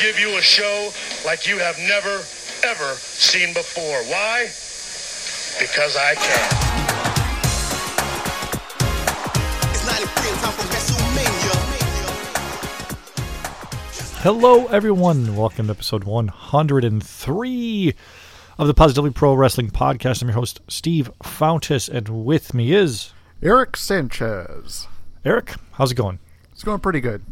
give you a show like you have never, ever seen before. Why? Because I can. It's 93 and time for WrestleMania. Hello, everyone. Welcome to episode 103 of the Positively Pro Wrestling Podcast. I'm your host, Steve Fountas, and with me is Eric Sanchez. Eric. How's it going? It's going pretty good.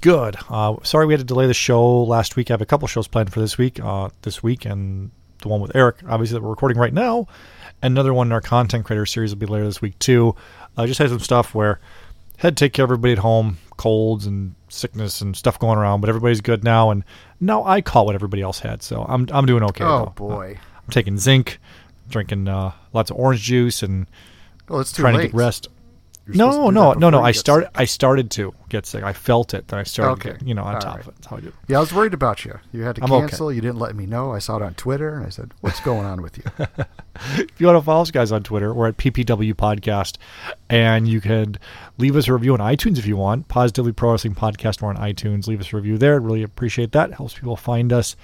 Good. Uh, sorry we had to delay the show last week. I have a couple shows planned for this week. Uh, this week and the one with Eric, obviously that we're recording right now. Another one in our content creator series will be later this week too. I just had some stuff where had to take care of everybody at home, colds and sickness and stuff going around, but everybody's good now. And now I caught what everybody else had, so I'm I'm doing okay. oh though. boy. I'm taking zinc, drinking uh, lots of orange juice, and Well, it's too trying late. to get rest. You're supposed to No, no, no, no. I started. sick. I started to get sick. I felt it. Then I started, Okay. getting, you know, on All top right. of it. That's how I do. Yeah, I was worried about you. You had to I'm okay. cancel. You didn't let me know. I saw it on Twitter, and I said, "What's going on with you?" If you want to follow us guys on Twitter, we're at PPW Podcast, and you can leave us a review on iTunes if you want. Positively Pro Wrestling Podcast. We're on iTunes. Leave us a review there. Really appreciate that. Helps people find us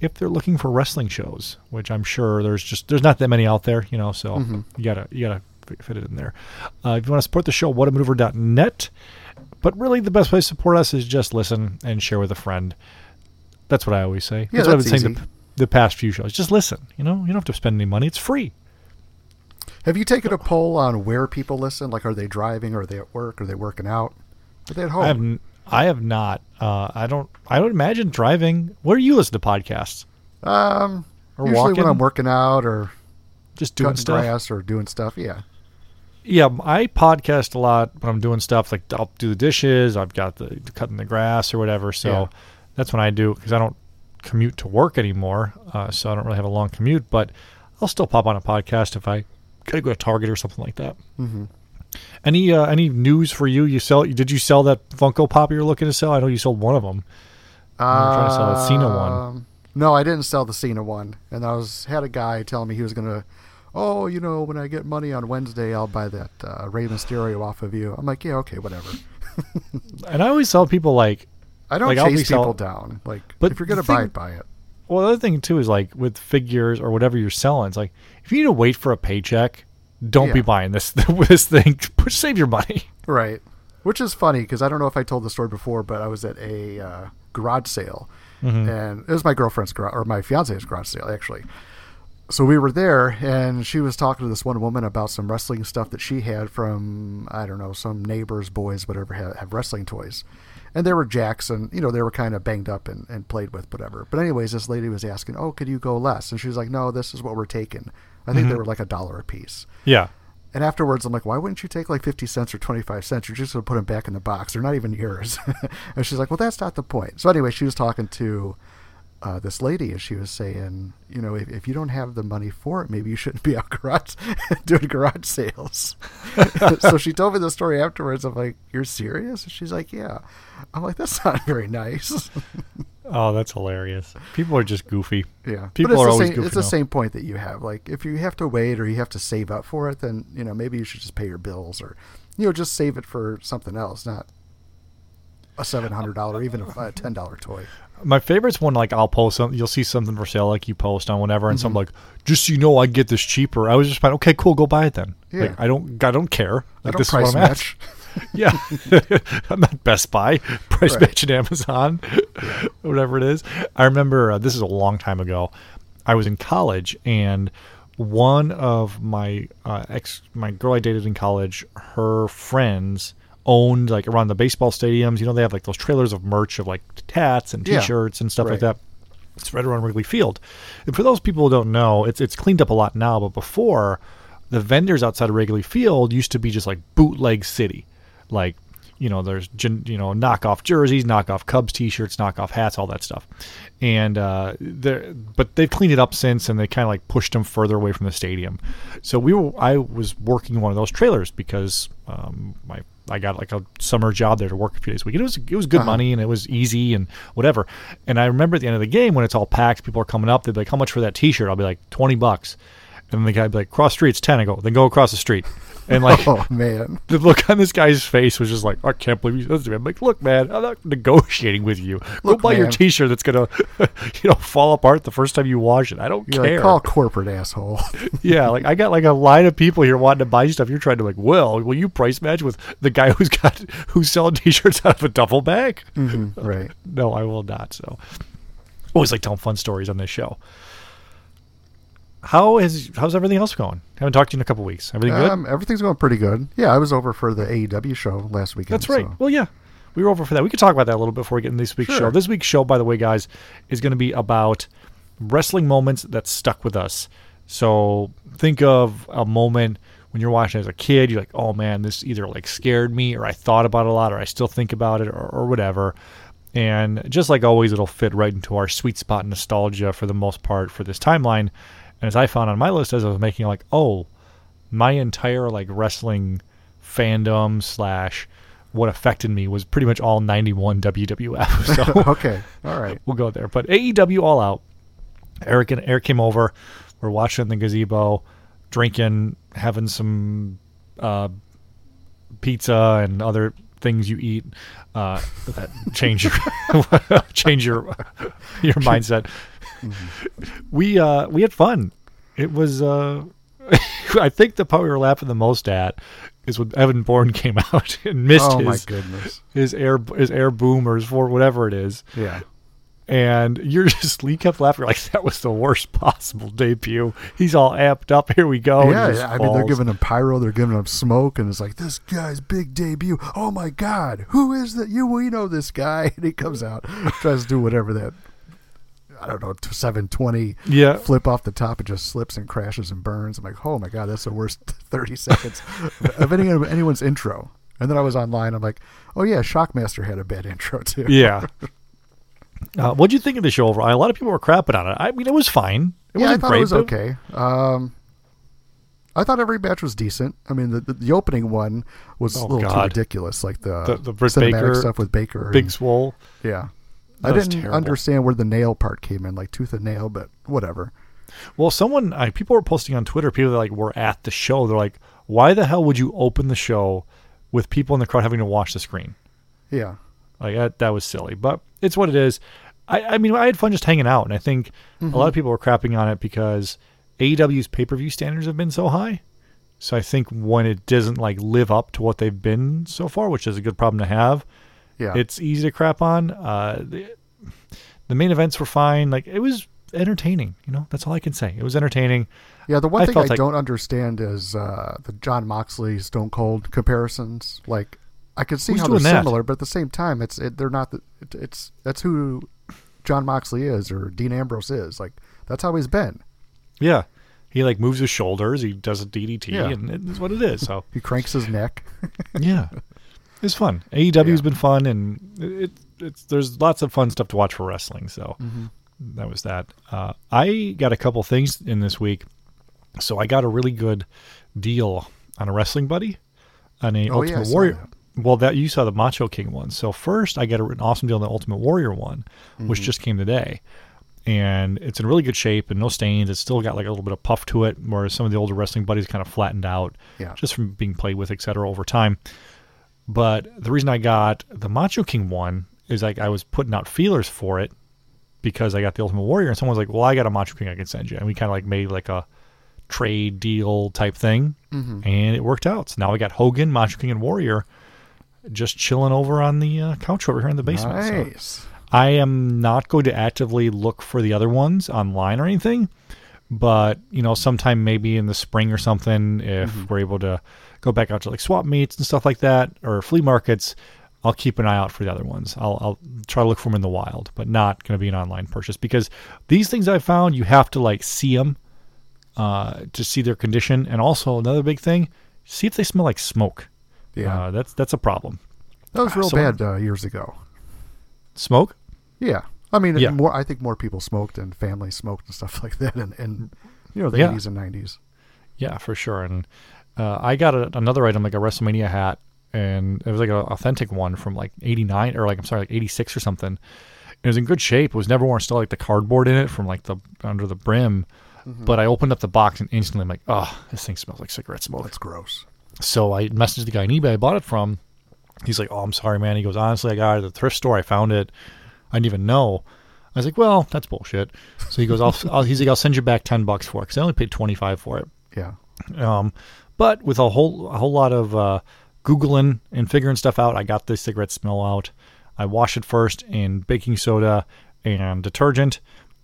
if they're looking for wrestling shows, which I'm sure there's just there's not that many out there, you know. So mm-hmm. you gotta you gotta fit it in there. Uh, if you want to support the show, whatamaneuver.net. But really, the best way to support us is just listen and share with a friend. That's what I always say. Yeah, that's what I've been saying the, the past few shows. Just listen. You know, you don't have to spend any money. It's free. Have you taken a poll on where people listen? Like, are they driving? Are they at work? Are they working out? Are they at home? I have I have not. Uh, I don't. I would imagine driving. Where do you listen to podcasts? um, Or usually walking? when I'm working out or Just doing stuff. grass or doing stuff. Yeah. Yeah, I podcast a lot when I'm doing stuff like I'll do the dishes. I've got the cutting the grass or whatever. So Yeah. that's when I do because I don't commute to work anymore. Uh, so I don't really have a long commute. But I'll still pop on a podcast if I gotta go to Target or something like that. Mm-hmm. Any uh, any news for you? You sell? Did you sell that Funko Pop you were looking to sell? I know you sold one of them. I'm trying to sell that Cena one. Um, No, I didn't sell the Cena one, and I was had a guy telling me he was gonna. Oh, you know, when I get money on Wednesday, I'll buy that uh, Rey Mysterio off of you. I'm like, yeah, okay, whatever. And I always tell people like, I don't Like, chase sell- people down. Like, But if you're gonna thing- buy it, buy it. well, the other thing too is like with figures or whatever you're selling, it's like if you need to wait for a paycheck, don't be buying this this thing. Save your money. Right. Which is funny because I don't know if I told the story before, but I was at a uh, garage sale, Mm-hmm. and it was my girlfriend's garage or my fiance's garage sale actually. So we were there, and she was talking to this one woman about some wrestling stuff that she had from I don't know some neighbors' boys, whatever, have, have wrestling toys, and they were jacks, and you know they were kind of banged up and, and played with, whatever. But anyways, this lady was asking, "Oh, could you go less?" And she was like, "No, this is what we're taking." I think they mm-hmm. were like a dollar a piece. Yeah. And afterwards, I'm like, why wouldn't you take like 50 cents or 25 cents? You're just going to put them back in the box. They're not even yours. and she's like, well, that's not the point. So, anyway, she was talking to uh, this lady and she was saying, you know, if, if you don't have the money for it, maybe you shouldn't be out garage doing garage sales. so she told me the story afterwards. I'm like, you're serious? And she's like, yeah. I'm like, that's not very nice. Oh, that's hilarious. People are just goofy. Yeah, People are always same, goofy. It's the same point that you have. Like, if you have to wait or you have to save up for it, then you know maybe you should just pay your bills or you know just save it for something else, not a seven hundred dollar, even a ten dollar toy. My favorite's one like I'll post something. You'll see something for sale, like you post on whatever, and Mm-hmm. some like, just so you know, I get this cheaper. I was just like, okay, cool, go buy it then. Yeah. Like I don't, I don't care. I don't this price is what I'm at. match. Yeah, I'm not Best Buy, price Right. match at Amazon, whatever it is. I remember uh, this is a long time ago. I was in college, and one of my uh, ex, my girl I dated in college, her friends owned like around the baseball stadiums. You know, they have like those trailers of merch of like tats and T-shirts and stuff like that. It's right around Wrigley Field. And for those people who don't know, it's it's cleaned up a lot now, but before the vendors outside of Wrigley Field used to be just like bootleg city. Like you know, there's you know knockoff jerseys, knockoff Cubs T-shirts, knockoff hats, all that stuff. And uh, there, but they've cleaned it up since, and they kind of like pushed them further away from the stadium. So we were, I was working one of those trailers because um, my I got like a summer job there to work a few days a week. And it was it was good uh-huh. money and it was easy and whatever. And I remember at the end of the game when it's all packed, people are coming up. They'd be like, "How much for that T-shirt?" I'll be like, 20 bucks." And then the guy'd be like, "Cross street, it's 10." I go, "Then go across the street." And like Oh man. the look on this guy's face was just like, I can't believe you. This. I'm like, look, man, I'm not negotiating with you. Go Look, buy your. T-shirt that's gonna, you know, fall apart the first time you wash it. I don't You're care. like, call corporate asshole. yeah, like I got like a line of people here wanting to buy stuff. You're trying to like, well, will you price match with the guy who's got who's selling T-shirts out of a duffel bag? Mm-hmm, right. No, I will not. So, always like telling fun stories on this show. How is how's everything else going? I Haven't talked to you in a couple weeks. Everything good? Um, everything's going pretty good. Yeah, I was over for the AEW show last weekend. That's right. so- Well, yeah, we were over for that. We could talk about that a little bit before we get into this week's Sure. show. This week's show, by the way, guys, is going to be about wrestling moments that stuck with us. So think of a moment when you're watching as a kid. You're like, oh man, this either like scared me, or I thought about it a lot, or I still think about it, or, or whatever. And just like always, it'll fit right into our sweet spot nostalgia for the most part for this timeline. And as I found on my list as I was making, like, oh, my entire like wrestling fandom slash what affected me was pretty much all 91 WWF. So okay. All right. we'll go there. But AEW All Out. Eric and Eric came over. We're watching the gazebo, drinking, having some uh, pizza and other things you eat uh, that change your change your your mindset. We uh, we had fun. It was. Uh, I think the part we were laughing the most at is when Evan Bourne came out and missed Oh my his goodness. his air his air boom or his for whatever it is Yeah. and you're just Lee kept laughing like that was the worst possible debut. He's all amped up. Here we go. yeah, yeah. I mean, they're giving him pyro, they're giving him smoke, and it's like this guy's big debut. Oh my God, who is that? You we know this guy, and he comes out, tries to do whatever that. I don't know, seven twenty. Yeah. flip off the top, it just slips and crashes and burns. I'm like, oh my god, that's the worst thirty seconds of any anyone's intro. And then I was online. I'm like, oh yeah, Shockmaster had a bad intro too. yeah. Uh, what'd you think of the show overall? A lot of people were crapping on it. I mean, it was fine. It yeah, I thought great. it was okay. Um, I thought every match was decent. I mean, the the, the opening one was Oh, a little God. too ridiculous, like the The- the Britt cinematic Baker- stuff with Baker. Big and- swole. yeah. I didn't terrible. understand where the nail part came in, like tooth and nail, but whatever. Well, someone, I, people were posting on Twitter. People that like were at the show. They're like, "Why the hell would you open the show with people in the crowd having to watch the screen?" Yeah. Like that, that was silly, but it's what it is. I, I mean, I had fun just hanging out, and I think a lot mm-hmm. of people were crapping on it because AEW's pay per view standards have been so high. So I think when it doesn't like live up to what they've been so far, which is a good problem to have, Yeah. it's easy to crap on. Uh, the, the main events were fine. Like it was entertaining. You know, that's all I can say. It was entertaining. Yeah, the one I thing I like- don't understand is uh, the Jon Moxley Stone Cold comparisons. Like, I can see Who's how they're that? similar, but at the same time, it's it, they're not. The, it, it's that's who Jon Moxley is or Dean Ambrose is. Like, that's how he's been. Yeah, he like moves his shoulders. He does a DDT, Yeah. and it's what it is. So He cranks his neck. yeah, it's fun. AEW's Yeah. been fun, and it, it's there's lots of fun stuff to watch for wrestling. So Mm-hmm. that was that. Uh, I got a couple things in this week, so I got a really good deal on a wrestling buddy on a Oh, Ultimate saw Warrior. that. Well, that you saw the Macho King one. So first, I got a- an awesome deal on the Ultimate Warrior one, which Mm-hmm. just came today, and it's in really good shape and no stains. It's still got like a little bit of puff to it, whereas some of the older wrestling buddies kind of flattened out, Yeah. just from being played with, etc. over time. But the reason I got the Macho King one is like I was putting out feelers for it because I got the Ultimate Warrior, and someone was like, "Well, I got a Macho King I can send you," and we kind of like made like a trade deal type thing, and it worked out. So now I got Hogan, Macho King, and Warrior just chilling over on the uh, couch over here in the basement. So Nice. I am not going to actively look for the other ones online or anything, but you know, sometime maybe in the spring or something, if we're able to go back out to like swap meets and stuff like that or flea markets, I'll keep an eye out for the other ones. I'll, I'll try to look for them in the wild, but not going to be an online purchase because these things I found you have to like see them uh, to see their condition, and also another big thing, see if they smell like smoke. Yeah. uh, that's that's a problem. That was real Someone- bad uh, years ago. Smoke? Yeah, I mean, Yeah. more. I think more people smoked and families smoked and stuff like that, and, and you know the Yeah. eighties and nineties. Yeah, for sure. And uh, I got a, another item like a WrestleMania hat, and it was like an authentic one from like '89 or like I'm sorry, like '86 or something. It was in good shape. It was never worn. Still like the cardboard in it from like the under the brim. But I opened up the box and instantly I'm like, oh, this thing smells like cigarette smoke. That's gross. So I messaged the guy on eBay I bought it from. He's like, "Oh, I'm sorry, man." He goes, "Honestly, I got it at the thrift store. I found it. I didn't even know." I was like, "Well, that's bullshit." So he goes, "I'll." I'll he's like, "I'll send you back ten bucks for it because I only paid twenty five for it." Yeah, Um, but with a whole a whole lot of uh, googling and figuring stuff out, I got the cigarette smell out. I washed it first in baking soda and detergent.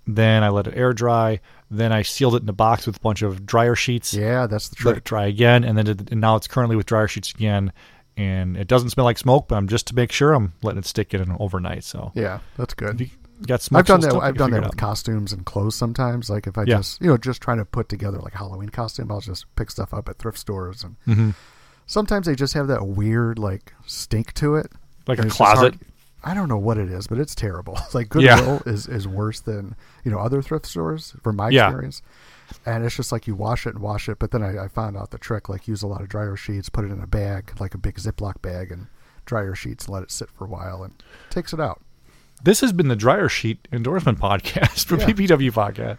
Then I let it air dry. Then I sealed it in a box with a bunch of dryer sheets yeah, that's the let it trick. dry again, and then it, and now it's currently with dryer sheets again, and it doesn't smell like smoke. But I'm just to make sure I'm letting it stick in overnight. So Yeah, that's if you good. Got smoke I've done that. I've done that with out. costumes and clothes sometimes. Like if I Yeah. just you know just trying to put together like Halloween costume, I'll just pick stuff up at thrift stores and Mm-hmm. sometimes they just have that weird like stink to it, Like a it's just hard- closet. I don't know what it is, but it's terrible. like Yeah. Goodwill is is worse than you know other thrift stores from my Yeah. experience. And it's just like you wash it and wash it, but then I, I found out the trick. Like use a lot of dryer sheets, put it in a bag, like a big Ziploc bag, and dryer sheets, and let it sit for a while, and takes it out. This has been the dryer sheet endorsement podcast for Yeah. PPW podcast.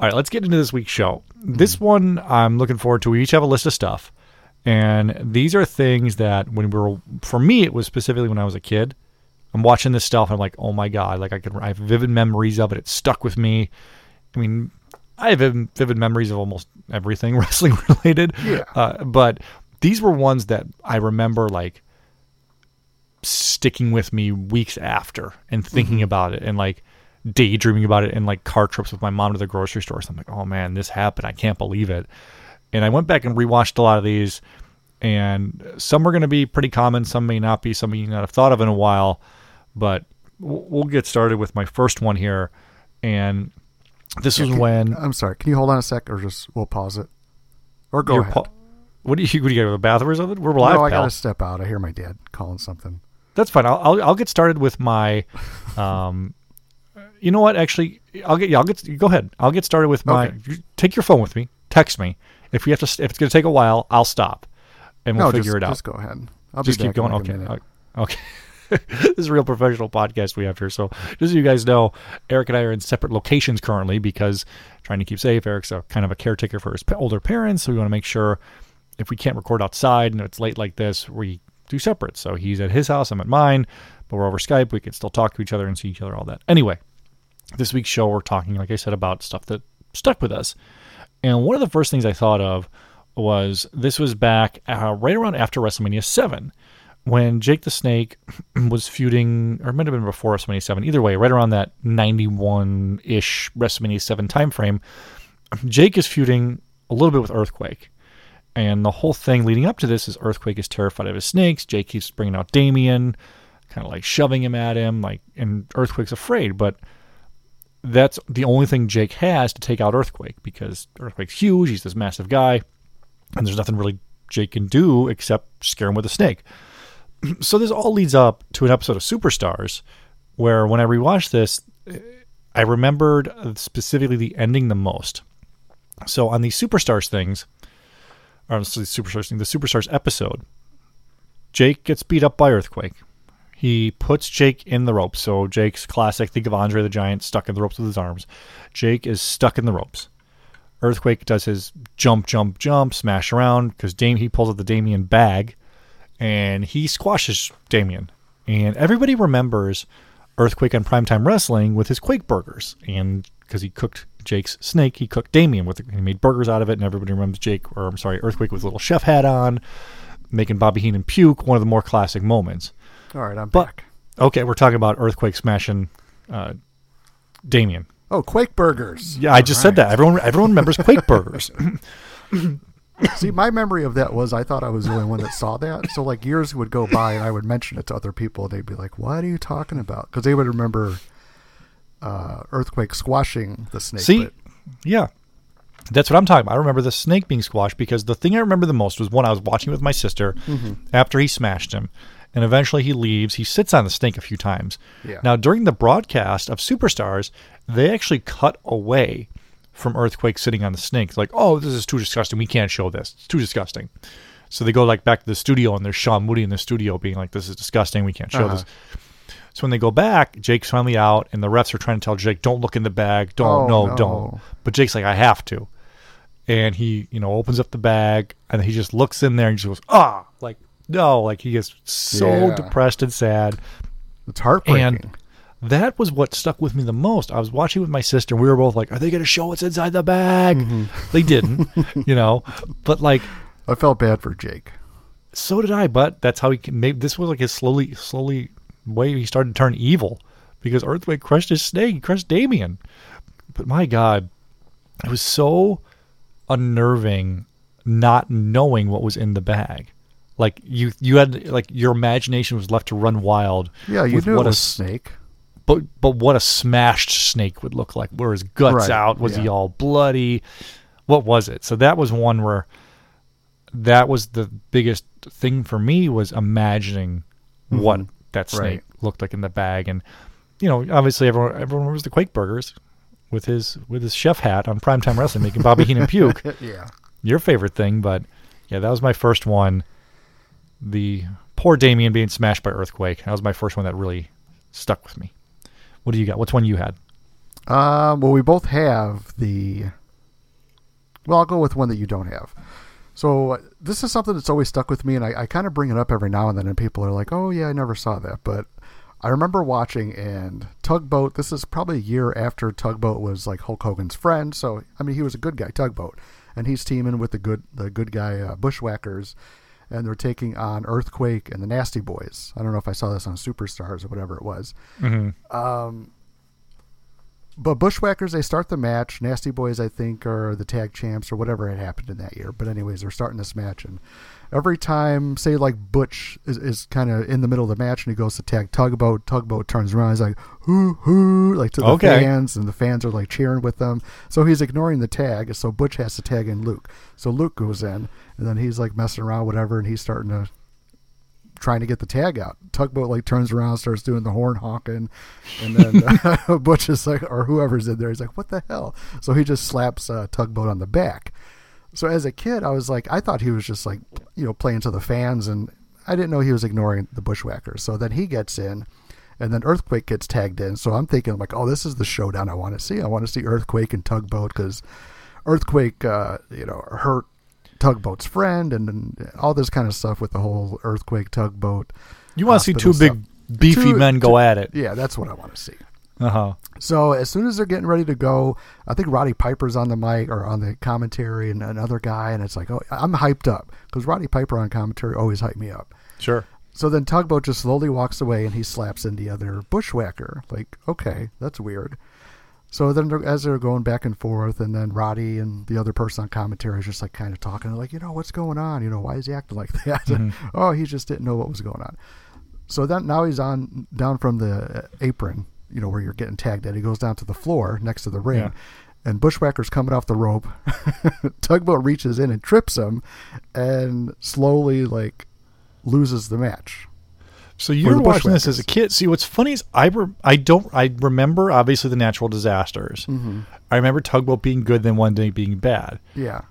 All right, let's get into this week's show. This one I'm looking forward to. We each have a list of stuff, and these are things that when we were, for me, it was specifically when I was a kid. I'm watching this stuff. And I'm like, oh my god! Like I can, I have vivid memories of it. It stuck with me. I mean, I have vivid vivid memories of almost everything wrestling related. Yeah. Uh, but these were ones that I remember like sticking with me weeks after and thinking mm-hmm. about it and like daydreaming about it and like car trips with my mom to the grocery store. So I'm like, oh man, this happened. I can't believe it. And I went back and rewatched a lot of these, and some are going to be pretty common. Some may not be. Some you may not have thought of in a while. But we'll get started with my first one here. And this was when I'm sorry. Can you hold on a sec, or just we'll pause it, or go ahead? pa- what do you what do you got the bathroom or something? We're live, no, I gotta step out. I hear my dad calling something. That's fine. I'll, I'll I'll get started with my. Um, you know what? Actually, I'll get. Yeah, I'll get. Go ahead. I'll get started with my. Okay. Take your phone with me. Text me if we have to. If it's going to take a while, I'll stop, and we'll no, figure just, it out. Just go ahead. I'll Just keep going. like okay. Okay. this is a real professional podcast we have here. So just so you guys know, Eric and I are in separate locations currently because trying to keep safe. Eric's a kind of a caretaker for his older parents, so we want to make sure if we can't record outside and it's late like this, we do separate. So he's at his house, I'm at mine, but we're over Skype. We can still talk to each other and see each other, all that. Anyway, this week's show, we're talking, like I said, about stuff that stuck with us. And one of the first things I thought of was this was back uh, right around after WrestleMania 7 when Jake the Snake was feuding, or it might have been before WrestleMania 7, either way, right around that 91 ish WrestleMania 7 timeframe. Jake is feuding a little bit with Earthquake. And the whole thing leading up to this is Earthquake is terrified of his snakes. Jake keeps bringing out Damien, kind of like shoving him at him, like, and Earthquake's afraid. But that's the only thing Jake has to take out Earthquake because Earthquake's huge. He's this massive guy, and there's nothing really Jake can do except scare him with a snake. So this all leads up to an episode of Superstars, where when I rewatched this, I remembered specifically the ending the most. So on these Superstars things, or the Superstars thing, the Superstars episode, Jake gets beat up by Earthquake. He puts Jake in the ropes. So Jake's classic. Think of Andre the Giant stuck in the ropes with his arms. Jake is stuck in the ropes. Earthquake does his jump, jump, jump, smash around because Dame he pulls out the Damien bag, and he squashes Damien. And everybody remembers Earthquake on Primetime Wrestling with his Quake burgers, and because he cooked Jake's snake, he cooked Damien with it. He made burgers out of it, and everybody remembers Jake, or I'm sorry, Earthquake with a little chef hat on, making Bobby Heenan puke. One of the more classic moments. All right, I'm But back. okay, we're talking about Earthquake smashing uh, Damien. Oh, Quake Burgers. Yeah, I just said that. Everyone, everyone remembers Quake burgers. See, my memory of that was I thought I was the only one that saw that. So like years would go by and I would mention it to other people. and They'd be like, "What are you talking about?" Because they would remember uh, earthquake squashing the snake. See, yeah, that's what I'm talking about. I remember the snake being squashed because the thing I remember the most was when I was watching with my sister after he smashed him, and eventually he leaves. He sits on the snake a few times. Yeah. Now during the broadcast of Superstars, they actually cut away from Earthquake sitting on the snake. Like, oh, this is too disgusting. We can't show this. It's too disgusting. So they go like back to the studio, and there's Sean Mooney in the studio being like, "This is disgusting. We can't show Uh-huh. this." So when they go back, Jake's finally out, and the refs are trying to tell Jake, "Don't look in the bag. Don't, Oh, no, no. don't." But Jake's like, "I have to," and he, you know, opens up the bag, and he just looks in there and just goes, "Ah!" Like, no, like he gets so Yeah. depressed and sad. It's heartbreaking. And that was what stuck with me the most. I was watching with my sister. and We were both like, "Are they going to show what's inside the bag?" Mm-hmm. They didn't, you know. But like, I felt bad for Jake. so did I. But that's how he made. This was like his slowly, slowly way he started to turn evil because Earthquake crushed his snake, he crushed Damien. But my God, it was so unnerving not knowing what was in the bag. Like you, you had like your imagination was left to run wild. Yeah, you with knew what a snake. but but what a smashed snake would look like. Were his guts Right, out? Was he all bloody? What was it? So that was one where that was the biggest thing for me was imagining what mm-hmm. That snake. Right. looked like in the bag, and you know, obviously everyone everyone remembers the Quake Burgers with his with his chef hat on primetime wrestling, making Bobby Heenan puke. Yeah. Your favorite thing, but yeah, that was my first one. The poor Damien being smashed by earthquake. That was my first one that really stuck with me. What do you got? What's one you had? Um, well, we both have the. Well, I'll go with one that you don't have. So uh, this is something that's always stuck with me, and I, I kind of bring it up every now and then, and people are like, "Oh yeah, I never saw that," but I remember watching and Tugboat. This is probably a year after Tugboat was like Hulk Hogan's friend, so I mean he was a good guy, Tugboat, and he's teaming with the good the good guy uh, Bushwhackers, and they're taking on Earthquake and the Nasty Boys. I don't know if I saw this on Superstars or whatever it was. But Bushwhackers, they start the match. Nasty Boys, I think, are the tag champs or whatever had happened in that year. But anyways, they're starting this match, and every time, say like Butch is, is kind of in the middle of the match, and he goes to tag Tugboat. Tugboat turns around, he's like hoo hoo, like to the Okay. fans, and the fans are like cheering with them. So he's ignoring the tag. So Butch has to tag in Luke. So Luke goes in, and then he's like messing around, whatever, and he's starting to trying to get the tag out. Tugboat like turns around, starts doing the horn honking, and then Butch is like, or whoever's in there, he's like, "What the hell?" So he just slaps uh, Tugboat on the back. So as a kid, I was like, I thought he was just like, you know, playing to the fans, and I didn't know he was ignoring the Bushwhackers. So then he gets in, and then Earthquake gets tagged in. So I'm thinking like, oh, this is the showdown I want to see. I want to see Earthquake and Tugboat because Earthquake, uh, you know, hurt Tugboat's friend and, and all this kind of stuff with the whole Earthquake Tugboat. You want to see two hospital big beefy Two- men go two- at it. Yeah, that's what I want to see. Uh huh. So as soon as they're getting ready to go, I think Roddy Piper's on the mic or on the commentary and another guy, and it's like, oh, I'm hyped up because Roddy Piper on commentary always hype me up. Sure. So then Tugboat just slowly walks away and he slaps in the other bushwhacker. Like, okay, that's weird. So then they're- as they're going back and forth, and then Roddy and the other person on commentary is just like kind of talking, like, you know, what's going on? You know, why is he acting like that? oh, he just didn't know what was going on. So then now he's on down from the uh, apron, you know, where you're getting tagged at. He goes down to the floor next to the ring. Yeah. And Bushwhacker's coming off the rope. Tugboat reaches in and trips him and slowly, like, loses the match. So you For were watching this as a kid. See, what's funny is I re- I don't I remember obviously the natural disasters. Mm-hmm. I remember Tugboat being good, then one day being bad, Yeah.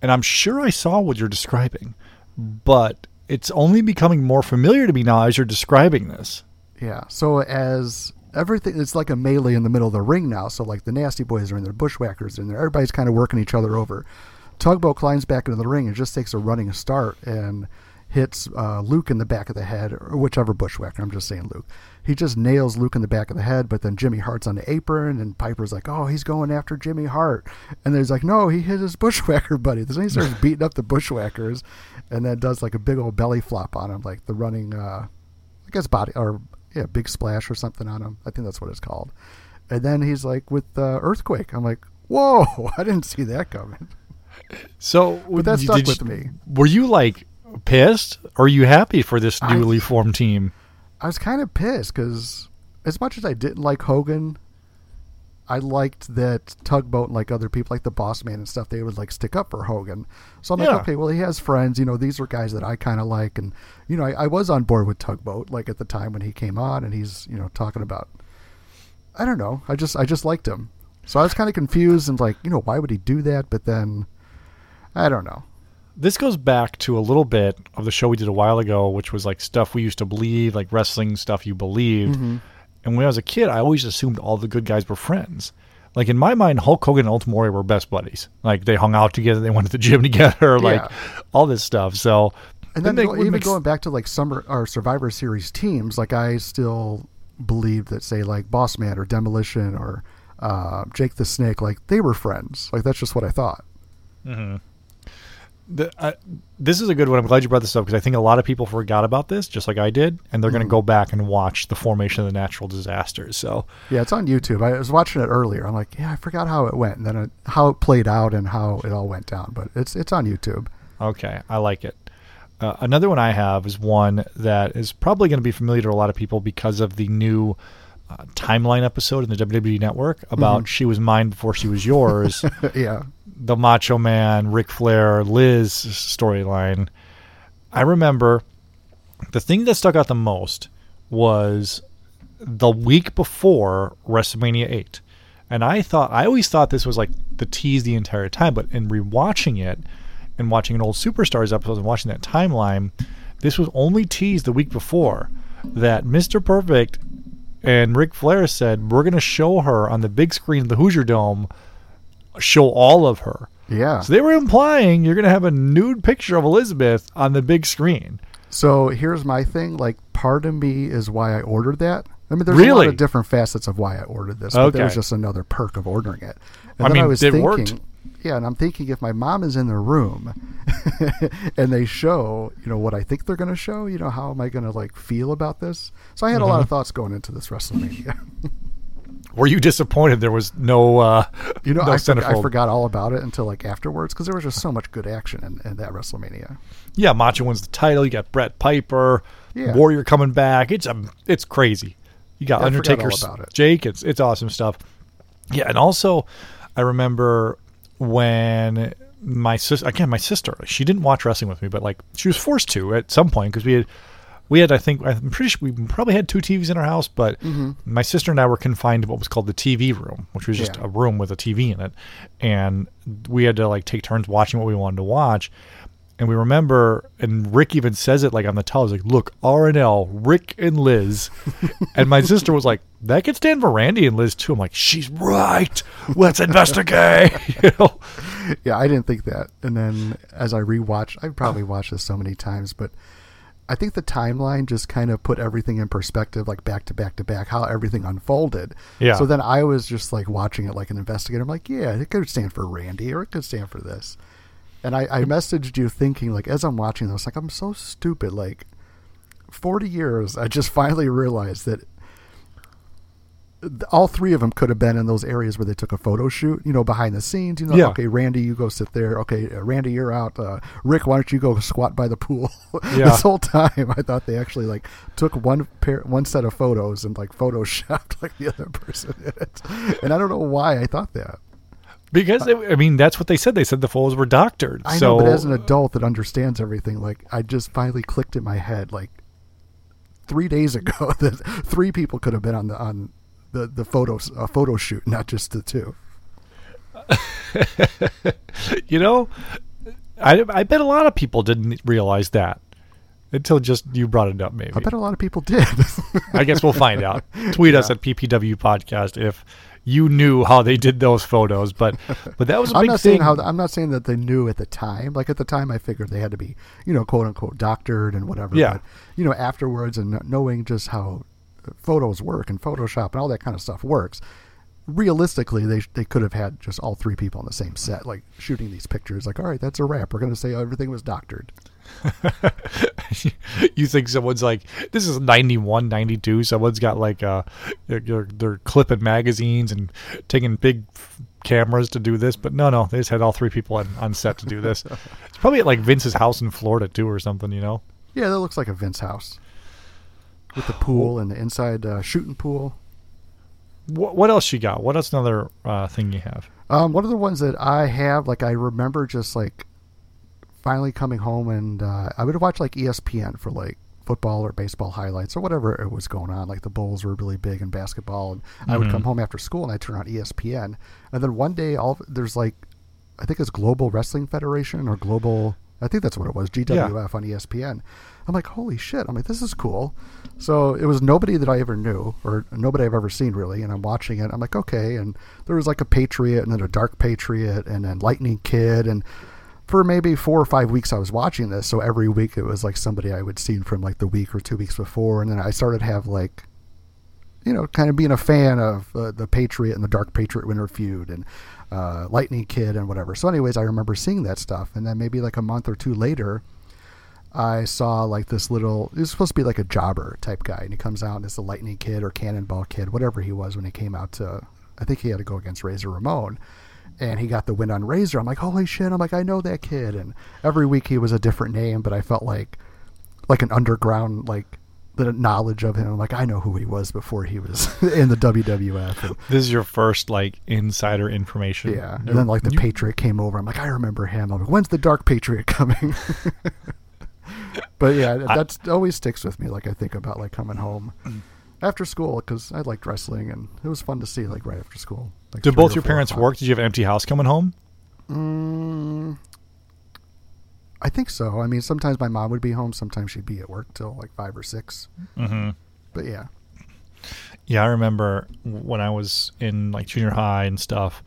and I'm sure I saw what you're describing, but it's only becoming more familiar to me now as you're describing this. Yeah. So as everything, it's like a melee in the middle of the ring now. So like the Nasty Boys are in there, Bushwhackers are in there. Everybody's kind of working each other over. Tugboat climbs back into the ring and just takes a running start and hits uh, Luke in the back of the head, or whichever Bushwhacker. I'm just saying Luke. He just nails Luke in the back of the head, but then Jimmy Hart's on the apron, and Piper's like, "Oh, he's going after Jimmy Hart," and he's like, "No, he hit his Bushwhacker buddy." Then he starts beating up the Bushwhackers, and then does like a big old belly flop on him, like the running. Uh, I guess body or yeah, big splash or something on him. I think that's what it's called. And then he's like with uh, earthquake. I'm like, whoa! I didn't see that coming. So, But that stuck you- with me. Were you like pissed, or are you happy for this I- newly formed team? I was kind of pissed because as much as I didn't like Hogan, I liked that Tugboat and like other people, like the Boss Man and stuff, they would like stick up for Hogan. So I'm like, okay, well he has friends. You know, these are guys that I kind of like, and you know, I, I was on board with Tugboat like at the time when he came on, and he's you know talking about. I don't know. I just I just liked him. So I was kind of confused and like, you know, why would he do that? But then, I don't know. This goes back to a little bit of the show we did a while ago, which was like stuff we used to believe, like wrestling stuff you believed. And when I was a kid, I always assumed all the good guys were friends. Like in my mind, Hulk Hogan and Warrior were best buddies. Like they hung out together, they went to the gym together, like Yeah. all this stuff. So, And then go- would even make s- going back to like summer or Survivor Series teams, like I still believe that say like Boss Man or Demolition or uh, Jake the Snake, like they were friends. Like that's just what I thought. The, uh, this is a good one. I'm glad you brought this up because I think a lot of people forgot about this, just like I did, and they're going to go back and watch the formation of the natural disasters. So, Yeah, it's on YouTube. I was watching it earlier. I'm like, yeah, I forgot how it went, and then it, how it played out and how it all went down. But it's it's on YouTube. Okay, I like it. Uh, another one I have is one that is probably going to be familiar to a lot of people because of the new uh, timeline episode in the WWE Network about she was mine before she was yours, yeah, the Macho Man, Ric Flair, Liz storyline. I remember the thing that stuck out the most was the week before WrestleMania 8. And I thought, I always thought this was like the tease the entire time, but in rewatching it and watching an old Superstars episode and watching that timeline, this was only teased the week before that Mr. Perfect and Ric Flair said, We're going to show her on the big screen of the Hoosier Dome, show all of her. yeah. So they were implying you're going to have a nude picture of Elizabeth on the big screen. So here's my thing. Like, part of me is why I ordered that. I mean, there's a lot Really? of different facets of why I ordered this, but there was just another perk of ordering it. And I then mean, I was it thinking, worked. yeah, and I'm thinking if my mom is in the room and they show, you know, what I think they're going to show, you know, how am I going to like feel about this? So I had a lot of Mm-hmm. thoughts going into this WrestleMania. Were you disappointed there was no, uh, You know, no I, for- I forgot all about it until like afterwards because there was just so much good action in, in that WrestleMania. Yeah, Macho wins the title. You got Brett Piper, Yeah. Warrior coming back. It's a, it's crazy. You got Yeah, I forgot all Undertaker, about it. Jake. It's it's awesome stuff. Yeah, and also I remember when my sister again my sister she didn't watch wrestling with me, but like she was forced to at some point because we had we had I think I'm pretty sure we probably had two TVs in our house, but mm-hmm. my sister and I were confined to what was called the TV room, which was just Yeah. a room with a TV in it, and we had to like take turns watching what we wanted to watch. And we remember, and Ric even says it like on the tell. He's like, "Look, R and L, Ric and Liz," and my sister was like, "That could stand for Randy and Liz too." I'm like, "She's right. Let's investigate." you know? Yeah, I didn't think that. And then as I rewatched, I've probably watched this so many times, but I think the timeline just kind of put everything in perspective, like back to back to back, how everything unfolded. Yeah. So then I was just like watching it like an investigator. I'm like, yeah, it could stand for Randy or it could stand for this. And I, I hmm. messaged you thinking, like, as I'm watching this, like, I'm so stupid. Like, 40 years, I just finally realized that all three of them could have been in those areas where they took a photo shoot, you know, behind the scenes. You know, Yeah. okay, Randy, you go sit there. Okay, uh, Randy, you're out. Uh, Ric, why don't you go squat by the pool? Yeah. this whole time, I thought they actually like took one pair, one set of photos and like photoshopped like the other person in it. And I don't know why I thought that. Because I mean, that's what they said. They said the photos were doctored. I so know, but as an adult that understands everything, like I just finally clicked in my head, like three days ago, that three people could have been on the on the the photos uh, photo shoot, not just the two. you know, I I bet a lot of people didn't realize that until just you brought it up. Maybe I bet a lot of people did. I guess we'll find out. Tweet us at PPW Podcast if you knew how they did those photos. But but that was a I'm not thing. saying how I'm not saying that they knew at the time. Like at the time, I figured they had to be, you know, quote unquote doctored and whatever. Yeah. But you know, afterwards and knowing just how photos work and Photoshop and all that kind of stuff works, realistically, they they could have had just all three people on the same set, like shooting these pictures. Like, all right, that's a wrap. We're going to say everything was doctored. you think someone's like this is 91 92 someone's got like uh they're, they're clipping magazines and taking big cameras to do this but no no they just had all three people on, on set to do this it's probably at like vince's house in florida too or something you know Yeah, that looks like a Vince house with the pool and the inside uh, shooting pool. What, what else you got? What else another uh, thing you have? Um, one of the ones that I have, like, I remember just like finally coming home and uh, I would watch like ESPN for like football or baseball highlights or whatever it was going on. Like the Bulls were really big in basketball, and I would come home after school and I turn on ESPN, and then one day all there's like, I think it's Global Wrestling Federation or Global. I think that's what it was, GWF on E ESPN. I'm like, holy shit! I'm like, this is cool. So it was nobody that I ever knew or nobody I've ever seen really, and I'm watching it. I'm like, okay, and there was like a Patriot and then a Dark Patriot and then Lightning Kid and for maybe four or five weeks I was watching this. So every week it was like somebody I would seen from like the week or two weeks before, and then I started to have like, you know, kind of being a fan of uh, the Patriot and the Dark Patriot Winter Feud and uh, Lightning Kid and whatever. So, anyways, I remember seeing that stuff, and then maybe like a month or two later. I saw like this little. He was supposed to be like a jobber type guy, and he comes out and it's the Lightning Kid or Cannonball Kid, whatever he was when he came out to. I think he had to go against Razor Ramon, and he got the win on Razor. I'm like, holy shit! I'm like, I know that kid, and every week he was a different name, but I felt like, like an underground like the knowledge of him. I'm like, I know who he was before he was in the WWF. And, This is your first like insider information. yeah, and then like the You- Patriot came over. I'm like, I remember him. I'm like, when's the Dark Patriot coming? but yeah, that's always sticks with me. Like I think about like coming home after school because I liked wrestling and it was fun to see like right after school. Like Did both your parents work? Did you have an empty house coming home? Mm, I think so. I mean, sometimes my mom would be home. Sometimes she'd be at work till like five or 6 Mm-hmm. But yeah, Yeah, I remember when I was in like junior high and stuff.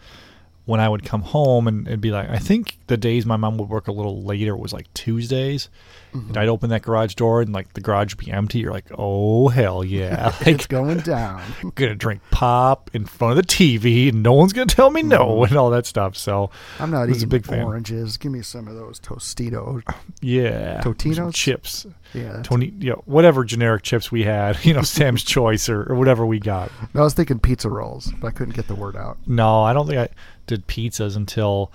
When I would come home and it'd be like, I think the days my mom would work a little later was like Tuesdays. Mm-hmm. I'd open that garage door and like the garage would be empty. You're like, oh hell yeah! it's going down. gonna drink pop in front of the TV, and no one's gonna tell me no, and all that stuff. So Mm-hmm. I'm not eating a big fan. oranges. Give me some of those Tostitos. Yeah, Totinos? chips, Yeah, Tony, you know, whatever generic chips we had, you know, Sam's Choice or, or whatever we got. No, I was thinking pizza rolls, but I couldn't get the word out. No, I don't think I did pizzas until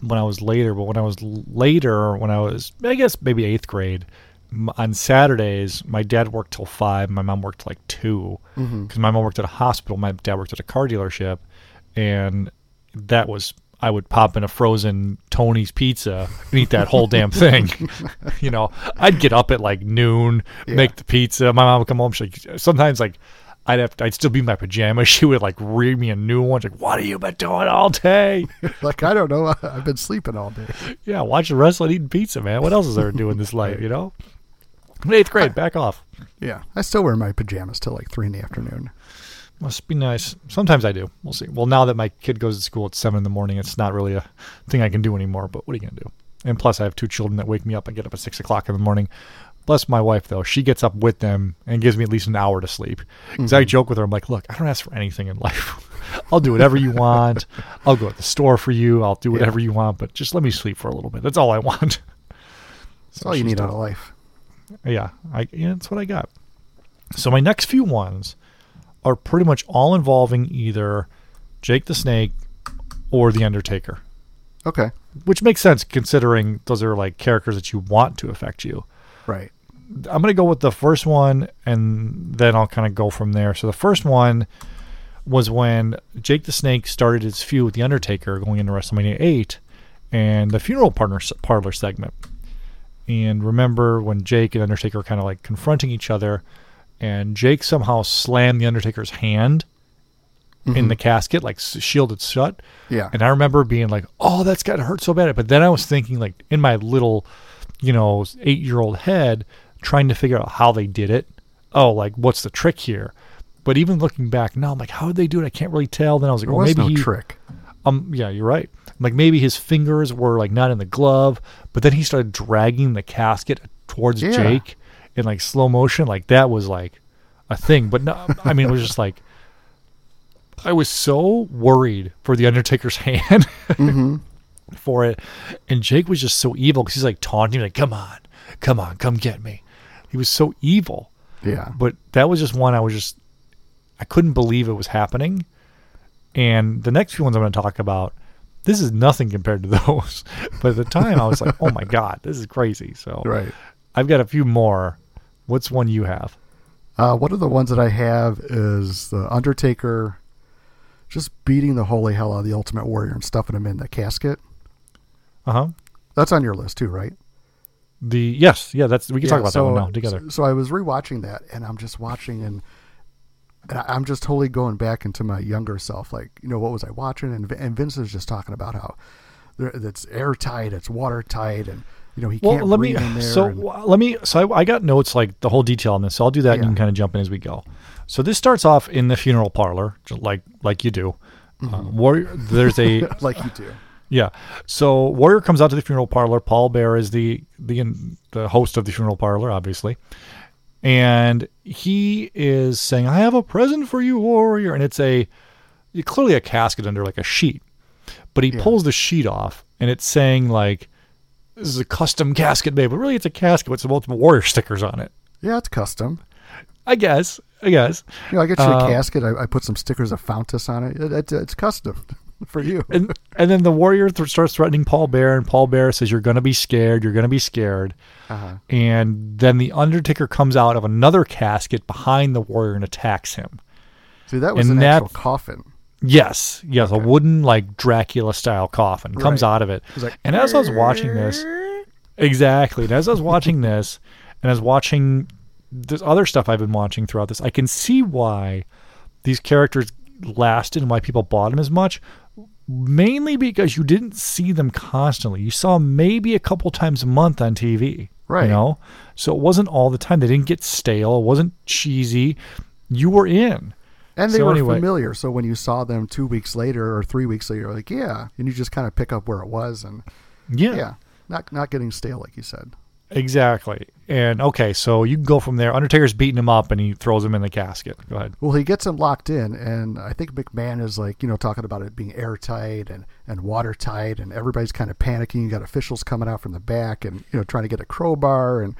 when I was later. But when I was later, when I was, I guess maybe eighth grade, on Saturdays, my dad worked till five. My mom worked like two mm-hmm. because my mom worked at a hospital. My dad worked at a car dealership, and that was. I would pop in a frozen Tony's pizza and eat that whole damn thing. you know, I'd get up at like noon, make the pizza. My mom would come home. She sometimes like I'd have I'd still be in my pajamas. She would like read me a new one. She's like, "What have you been doing all day?" Like I don't know. I've been sleeping all day. yeah, watching wrestling, eating pizza, man. What else is there to do in this life? You know. In eighth grade. Back off. Yeah, I still wear my pajamas till like three in the afternoon. Must be nice. Sometimes I do. We'll see. Well, now that my kid goes to school at seven in the morning, it's not really a thing I can do anymore. But what are you gonna do? And plus, I have two children that wake me up. I get up at six o'clock in the morning. Bless my wife though; she gets up with them and gives me at least an hour to sleep. Because I mm-hmm. joke with her, I'm like, "Look, I don't ask for anything in life. I'll do whatever you want. I'll go to the store for you. I'll do whatever you want, but just let me sleep for a little bit. That's all I want." That's all you need out of life. Yeah, I yeah, that's what I got. So my next few ones are pretty much all involving either Jake the Snake or the Undertaker, Okay, which makes sense considering those are like characters that you want to affect you. Right. I'm going to go with the first one and then I'll kind of go from there. So the first one was when Jake the Snake started his feud with the Undertaker going into WrestleMania 8 and the funeral partner parlor segment. And remember when Jake and Undertaker were kind of like confronting each other and Jake somehow slammed the Undertaker's hand in mm-hmm. the casket like shielded shut. Yeah. And I remember being like, "Oh, that's got to hurt so bad." But then I was thinking like in my little, you know, 8-year-old head trying to figure out how they did it. Oh, like what's the trick here? But even looking back now, I'm like, how did they do it? I can't really tell. Then I was like, There well, was maybe no he, trick. um, yeah, you're right. Like maybe his fingers were like not in the glove, but then he started dragging the casket towards Yeah. Jake in like slow motion. Like that was like a thing. But no, I mean, it was just like I was so worried for the Undertaker's hand for it, and Jake was just so evil because he's like taunting, like, "Come on, come on, come get me." He was so evil. Yeah. But that was just one I was just I couldn't believe it was happening. And the next few ones I'm going to talk about, this is nothing compared to those. But at the time, I was like, "Oh my god, this is crazy!" So Right. I've got a few more. What's one you have? Uh, one of the ones that I have is the Undertaker just beating the holy hell out of the Ultimate Warrior and stuffing him in the casket. Uh huh. That's on your list too, right? The yes, yeah. That's we can talk about so, that one now together. So, so I was rewatching that, and I'm just watching, and, and I'm just totally going back into my younger self. Like, you know, what was I watching? And, and Vince is just talking about how there, it's airtight, it's watertight, and you know he Well, can't let me. in there. So and- let me. So I, I got notes like the whole detail on this. So I'll do that, and you can kind of jump in as we go. So this starts off in the funeral parlor, like like you do. Mm-hmm. Uh, warrior, there's a like you do. Yeah. So Warrior comes out to the funeral parlor. Paul Bearer is the the the host of the funeral parlor, obviously, and he is saying, "I have a present for you, Warrior," and it's a clearly a casket under like a sheet, but he Yeah. pulls the sheet off, and it's saying like, "This is a custom casket made," but really it's a casket with some Ultimate Warrior stickers on it. Yeah, it's custom. I guess. I guess. You know, I get you Uh, a casket. I, I put some stickers of Fountas on it. it, it it's custom for you. and and then the warrior th- starts threatening Paul Bearer, and Paul Bearer says, "You're going to be scared. You're going to be scared." Uh-huh. And then the Undertaker comes out of another casket behind the warrior and attacks him. See, that was and an that- actual coffin. Yes, yes, a wooden like Dracula style coffin comes out of it. was like, and as I was watching this, exactly, and as I was watching this, and as watching this other stuff I've been watching throughout this, I can see why these characters lasted and why people bought them as much. Mainly because you didn't see them constantly. You saw maybe a couple times a month on TV. Right. You know? So it wasn't all the time. They didn't get stale. It wasn't cheesy. You were in. And they So were anyway- familiar. So when you saw them two weeks later or three weeks later, you're like, yeah. And you just kind of pick up where it was. And Yeah. yeah, not not getting stale, like you said. Exactly. And okay, so you can go from there. Undertaker's beating him up and he throws him in the casket. Go ahead. Well, he gets him locked in, and I think McMahon is like, you know, talking about it being airtight and, and watertight, and everybody's kind of panicking. You got officials coming out from the back and, you know, trying to get a crowbar. And,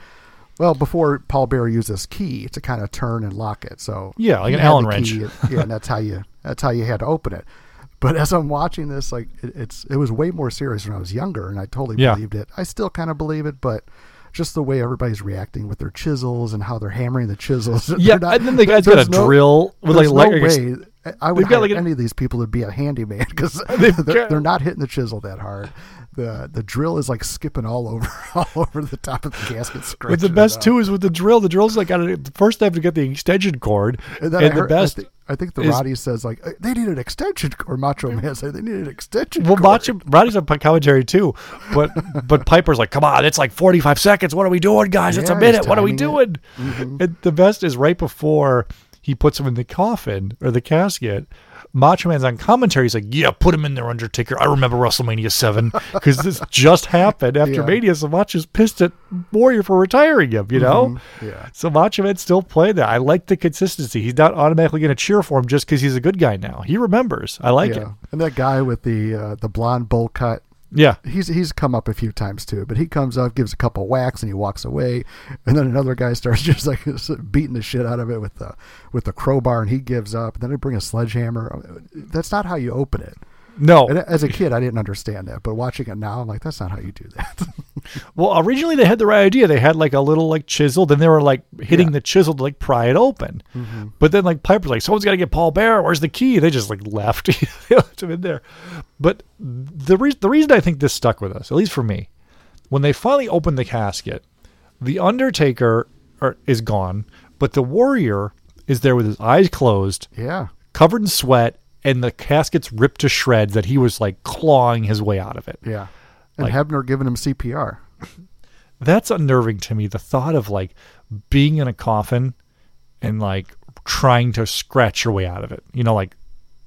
well, before Paul Bearer used this key to kind of turn and lock it. So, Yeah, like an Allen wrench. key, yeah, and that's how you that's how you had to open it. But as I'm watching this, like it, it's it was way more serious when I was younger, and I totally Yeah. believed it. I still kind of believe it, but just the way everybody's reacting with their chisels and how they're hammering the chisels. Yeah, not- and then the guy's got a drill with, like, no way. I would got, hire like, any of these people to be a handyman because they're, they're not hitting the chisel that hard. The the drill is like skipping all over all over the top of the casket. But the best too is with the drill. The drill's like got to first they have to get the extension cord, And and, the best. I, I think the is- Roddy says like "Uh, they need an extension cord or Macho Man said they need an extension. well, cord." Macho, Roddy's on commentary too, but but Piper's like, "Come on, it's like forty five seconds. What are we doing, guys? It's a minute. What are we doing?" And the best is right before he puts him in the coffin or the casket. Macho Man's on commentary. He's like, "Yeah, put him in there, Undertaker. I remember WrestleMania seven because this just happened after Yeah. Mania. So Macho's pissed at Warrior for retiring him. You know, Yeah. So Macho Man still playing that. I like the consistency. He's not automatically going to cheer for him just because he's a good guy now. He remembers. I like yeah. it. And that guy with the uh, the blonde bowl cut. Yeah. He's he's come up a few times too, but he comes up, gives a couple whacks, and he walks away. And then another guy starts just like beating the shit out of it with the with the crowbar, and he gives up. And then they bring a sledgehammer. That's not how you open it. No. And as a kid, I didn't understand that, but watching it now, I'm like, that's not how you do that. Well, originally they had the right idea. They had like a little like chisel, then they were like hitting Yeah. the chisel to like pry it open. Mm-hmm. But then like Piper's like, someone's got to get Paul Bearer. Where's the key? They just like left. they left him in there. But the reason the reason I think this stuck with us, at least for me, when they finally opened the casket, the Undertaker are, is gone, but the Warrior is there with his eyes closed, yeah. covered in sweat, and the casket's ripped to shreds. That he was like clawing his way out of it. Yeah. And Like- Hebner giving him CPR. that's unnerving to me. The thought of like being in a coffin and like trying to scratch your way out of it. You know, like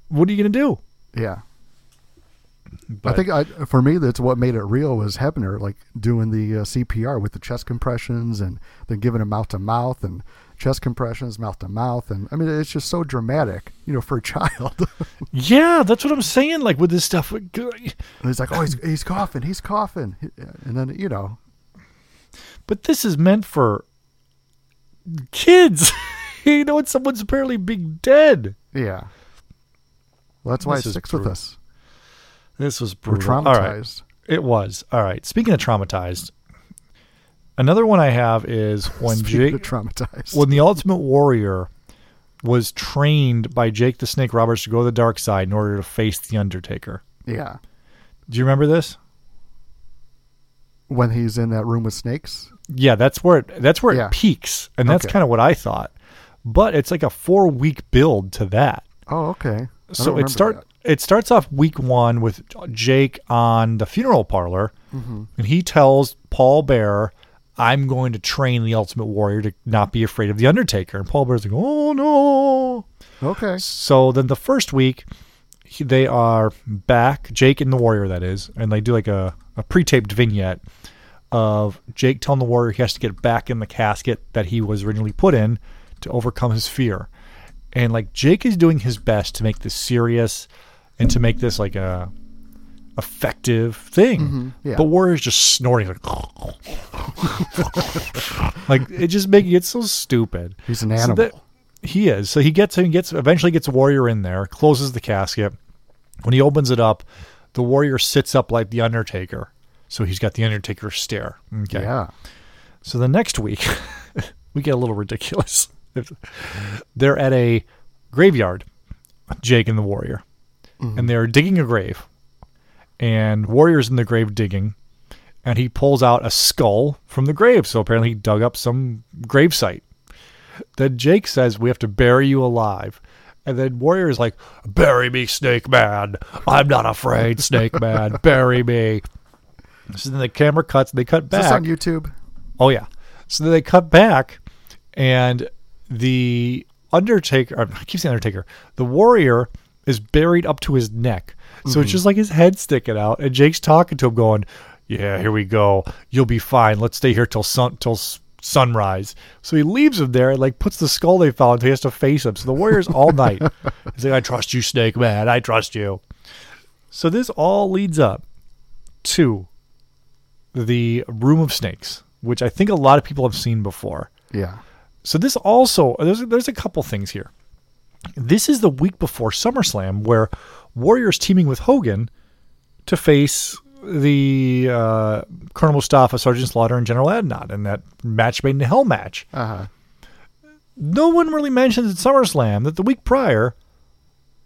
what are you gonna do? Yeah. But I think I, for me, that's what made it real was Hebner, like doing the uh, CPR with the chest compressions and then giving him mouth to mouth and chest compressions, mouth to mouth. And I mean, it's just so dramatic, you know, for a child. yeah, that's what I'm saying. Like with this stuff, and he's like, oh, he's, he's coughing, he's coughing. And then, you know, but this is meant for kids. you know, when someone's apparently being dead. yeah. Well, that's why This it sticks with us. This was We're brutal. Right. traumatized. It was. All right. Speaking of traumatized, Another one I have is when Speaking Jake traumatized. when the Ultimate Warrior was trained by Jake the Snake Roberts to go to the dark side in order to face the Undertaker. yeah. Do you remember this? When he's in that room with snakes. Yeah, that's where it that's where Yeah. it peaks, and that's Okay. kind of what I thought. But it's like a four week build to that. Oh, okay. I So it start that. it starts off week one with Jake on the funeral parlor, Mm-hmm. and he tells Paul Bearer, "I'm going to train the Ultimate Warrior to not be afraid of the Undertaker." And Paul Bearer's like, "Oh no!" Okay. So then the first week, he, they are back, Jake and the Warrior, that is, and they do like a, a pre taped vignette of Jake telling the Warrior he has to get back in the casket that he was originally put in to overcome his fear. And like Jake is doing his best to make this serious and to make this like a effective thing. Mm-hmm. yeah. But Warrior's just snorting like like it just making it so stupid. He's an So animal. that- he is. So he gets he gets eventually gets Warrior in there, closes the casket. When he opens it up, the Warrior sits up like the Undertaker. So he's got the Undertaker stare. Okay. Yeah. So the next week, we get a little ridiculous. They're at a graveyard, Jake and the Warrior, mm-hmm. and they're digging a grave. And Warrior's in the grave digging, and he pulls out a skull from the grave. So apparently he dug up some grave site. Then Jake says, We have to bury you alive. And then Warrior is like, Bury me, Snake Man. I'm not afraid, Snake Man. Bury me. So then the camera cuts, they cut Is back. this on YouTube? Oh yeah. So then they cut back, and the Undertaker. I keep saying Undertaker. The Warrior is buried up to his neck, so it's mm-hmm. just like his head sticking out, and Jake's talking to him, going, "Yeah, here we go. You'll be fine. Let's stay here till sun till s- sunrise." So he leaves him there and like puts the skull they found. So he has to face him. So the Warrior's all night. He's like, "I trust you, Snake Man. I trust you." So this all leads up to the Room of Snakes, which I think a lot of people have seen before. Yeah. So this also there's there's a couple things here. This is the week before SummerSlam where Warriors teaming with Hogan to face the uh, Colonel Mustafa, Sergeant Slaughter, and General Adnan in that match made in hell match. Uh huh. No one really mentions at SummerSlam that the week prior,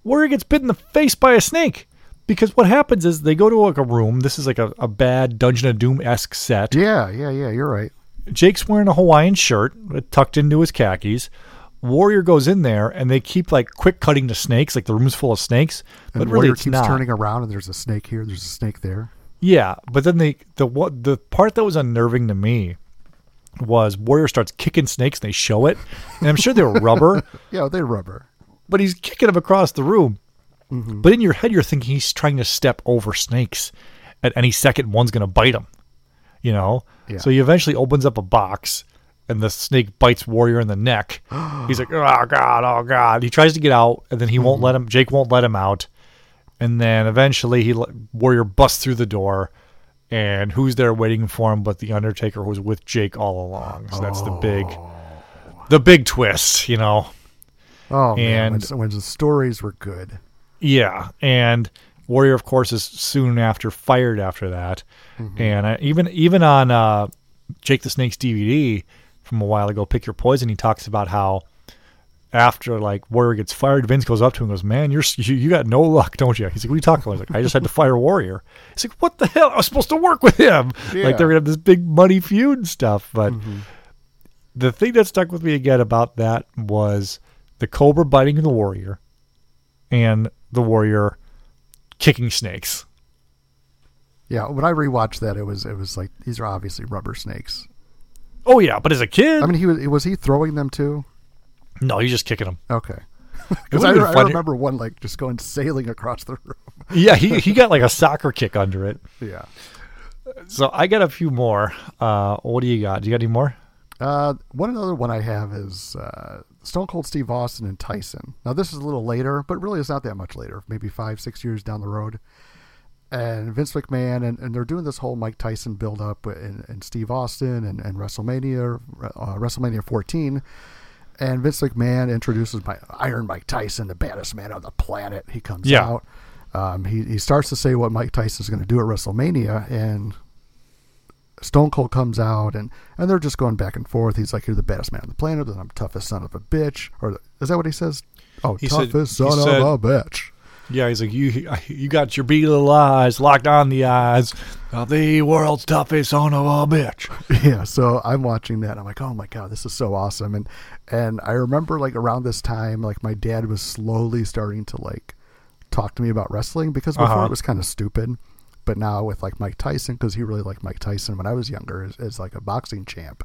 Warrior gets bit in the face by a snake. Because what happens is they go to like a room. This is like a, a bad Dungeon of Doom esque set. Yeah. Yeah. Yeah. You're right. Jake's wearing a Hawaiian shirt tucked into his khakis. Warrior goes in there and they keep like quick cutting the snakes, like the room's full of snakes. And but really, Warrior it's keeps not. turning around, and there's a snake here. There's a snake there. Yeah, but then they the what the part that was unnerving to me was Warrior starts kicking snakes and they show it, and I'm sure they were rubber, Yeah, they're rubber. but he's kicking them across the room. Mm-hmm. But in your head, you're thinking he's trying to step over snakes. At any second, one's going to bite him. You know. Yeah. So he eventually opens up a box, and the snake bites Warrior in the neck. he's like, "Oh God, oh God!" He tries to get out, and then he Mm-hmm. won't let him. Jake won't let him out, and then eventually he Warrior busts through the door. And who's there waiting for him but the Undertaker who was with Jake all along? So that's the big, the big twist, you know. Oh man, And- when, when the stories were good. Yeah, and Warrior, of course, is soon after fired after that, and uh, even even on uh, Jake the Snake's DVD from a while ago, "Pick Your Poison," he talks about how after like Warrior gets fired, Vince goes up to him and goes, "Man, you're you, you got no luck, don't you?" He's like, "What are you talking about?" He's like, "I just had to fire Warrior." He's like, "What the hell? I was supposed to work with him. Yeah. Like they're gonna have this big money feud and stuff." But mm-hmm. the thing that stuck with me again about that was the Cobra biting the Warrior and the Warrior kicking snakes. Yeah, when I rewatched that, it was it was like these are obviously rubber snakes. Oh yeah, but as a kid, I mean, he was was he throwing them too? no, he's just kicking them. Okay, because I, I remember one like just going sailing across the room. Yeah, he he got like a soccer kick under it. Yeah. So I got a few more. Uh, what do you got? Do you got any more? Uh, one other one I have is uh, Stone Cold Steve Austin and Tyson. Now this is a little later, but really it's not that much later. Maybe five, six years down the road. And Vince McMahon and, and they're doing this whole Mike Tyson build up and, and Steve Austin and, and WrestleMania, uh, WrestleMania 14. And Vince McMahon introduces my Iron Mike Tyson, the baddest man on the planet. He comes Yeah. out. Um, he, he starts to say what Mike Tyson's going to do at WrestleMania, and Stone Cold comes out and and they're just going back and forth. He's like, "You're the baddest man on the planet, and I'm toughest son of a bitch." Or is that what he says? Oh, He toughest he son said- of a bitch. Yeah, he's like, you you got your big little eyes locked on the eyes of the world's toughest son of a bitch. Yeah, so I'm watching that. I'm like, oh my god, this is so awesome. And and I remember like around this time, like my dad was slowly starting to like talk to me about wrestling because before Uh-huh. it was kind of stupid, but now with like Mike Tyson because he really liked Mike Tyson when I was younger as, as like a boxing champ.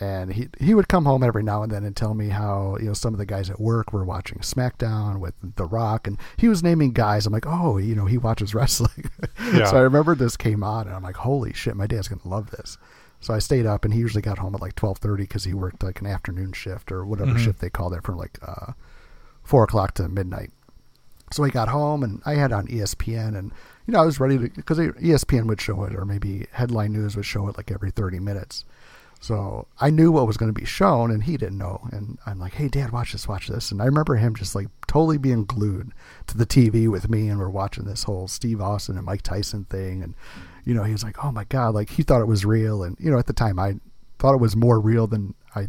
And he he would come home every now and then and tell me how you know some of the guys at work were watching SmackDown with The Rock, and he was naming guys. I'm like, oh, you know, he watches wrestling. Yeah. so I remember this came on, and I'm like, holy shit, my dad's gonna love this. So I stayed up, and he usually got home at like 12:30 because he worked like an afternoon shift or whatever shift they call that from like uh, four o'clock to midnight. So I got home and I had on ESPN and you know I was ready to because ESPN would show it or maybe headline news would show it like every 30 minutes. So I knew what was going to be shown and he didn't know and I'm like, "Hey dad, watch this, watch this." And I remember him just like totally being glued to the TV with me and we're watching this whole Steve Austin and Mike Tyson thing and you know, he was like, "Oh my god, like he thought it was real." And you know, at the time I thought it was more real than I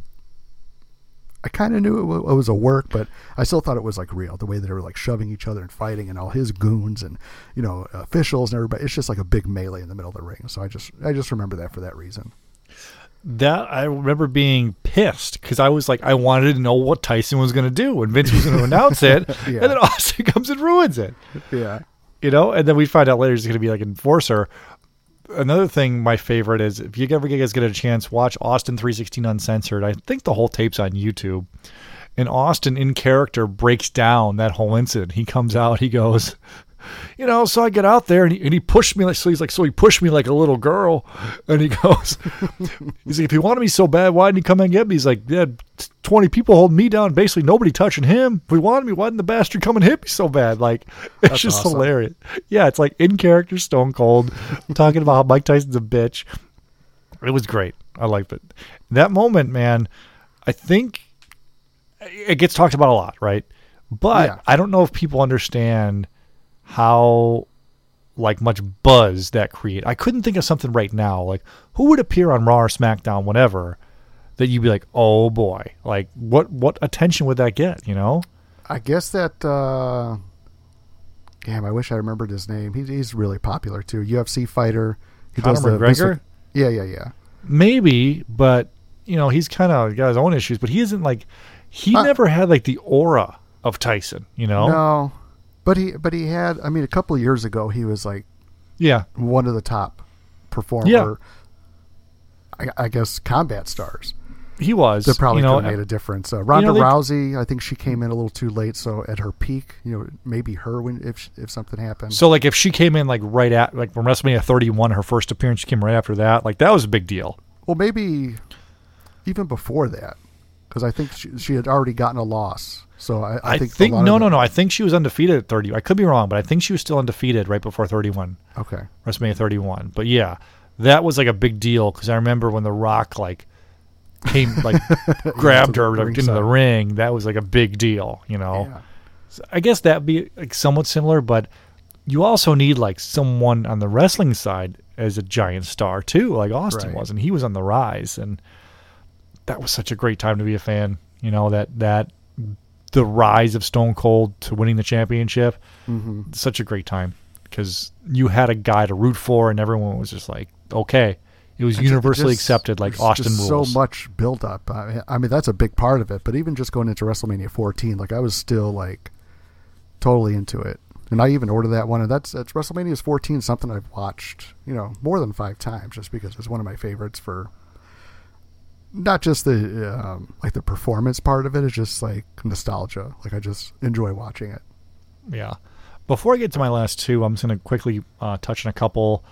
I kind of knew it, wa- it was a work, but I still thought it was like real. The way they were like shoving each other and fighting, and all his goons and you know officials and everybody. It's just like a big melee in the middle of the ring. So I just I just remember that for that reason. That I remember being pissed because I was like, I wanted to know what Tyson was going to do and Vince was going to announce it, Yeah. and then Austin comes and ruins it. Yeah, you know, and then we find out later he's going to be like enforcer. Another thing, my favorite is if you ever guys get a chance, watch Austin 316 Uncensored. I think the whole tape's on YouTube. And Austin, in character, breaks down that whole incident. He comes out, he goes, you know, so I get out there and he, and he pushed me like, so he's like, so he pushed me like a little girl. And he goes, he's like, if he wanted me so bad, why didn't he come and get me? He's like, yeah, 20 people holding me down, basically nobody touching him. If he wanted me, why didn't the bastard come and hit me so bad? Like, it's That's just awesome. hilarious. Yeah, it's like in character Stone Cold talking about how Mike Tyson's a bitch. It was great. I liked it. That moment, man, I think it gets talked about a lot, right? But Yeah. I don't know if people understand how like much buzz that create. I couldn't think of something right now. Like who would appear on Raw or SmackDown, whatever, that you'd be like, oh boy, like what what attention would that get? You know? I guess that. uh Damn, I wish I remembered his name. He's he's really popular too. UFC fighter. He Conor the McGregor? Yeah, yeah, yeah. Maybe, but you know, he's kind of got his own issues. But he isn't like he Uh, never had like the aura of Tyson. You know? No, but he but he had. I mean, a couple of years ago, he was like Yeah. one of the top performer. Yeah. I, I guess combat stars. He was. That probably you know, could have made a difference. Uh, Ronda they- Rousey, I think she came in a little too late. So at her peak, you know, maybe her when if if something happened. So like if she came in like right at like from WrestleMania 31, her first appearance, she came right after that. Like that was a big deal. well, maybe even before that, because I think she, she had already gotten a loss. So I, I I, think, think, no no it- no. I think she was undefeated at 30. I could be wrong, but I think she was still undefeated right before 31, Okay, WrestleMania 31. But yeah, that was like a big deal because I remember when The Rock like came like grabbed her into the ring. That was like a big deal. You know. yeah, So I guess that'd be like somewhat similar, but you also need like someone on the wrestling side as a giant star too, like Austin Right. was, and he was on the rise, and that was such a great time to be a fan. You know that that the rise of Stone Cold to winning the championship, Mm-hmm. such a great time because you had a guy to root for, and everyone was just like, okay, it was It ju- it universally just- accepted, like Austin just rules. So much build up. I, I mean, that's a big part of it. But even just going into WrestleMania 14, like I was still like totally into it. And I even ordered that one, and that's that's WrestleMania's 14, something I've watched, you know, more than five times, just because it's one of my favorites for not just the um, like the performance part of it. It's just like nostalgia. Like I just enjoy watching it. Yeah. Before I get to my last two, I'm just going to quickly uh, touch on a couple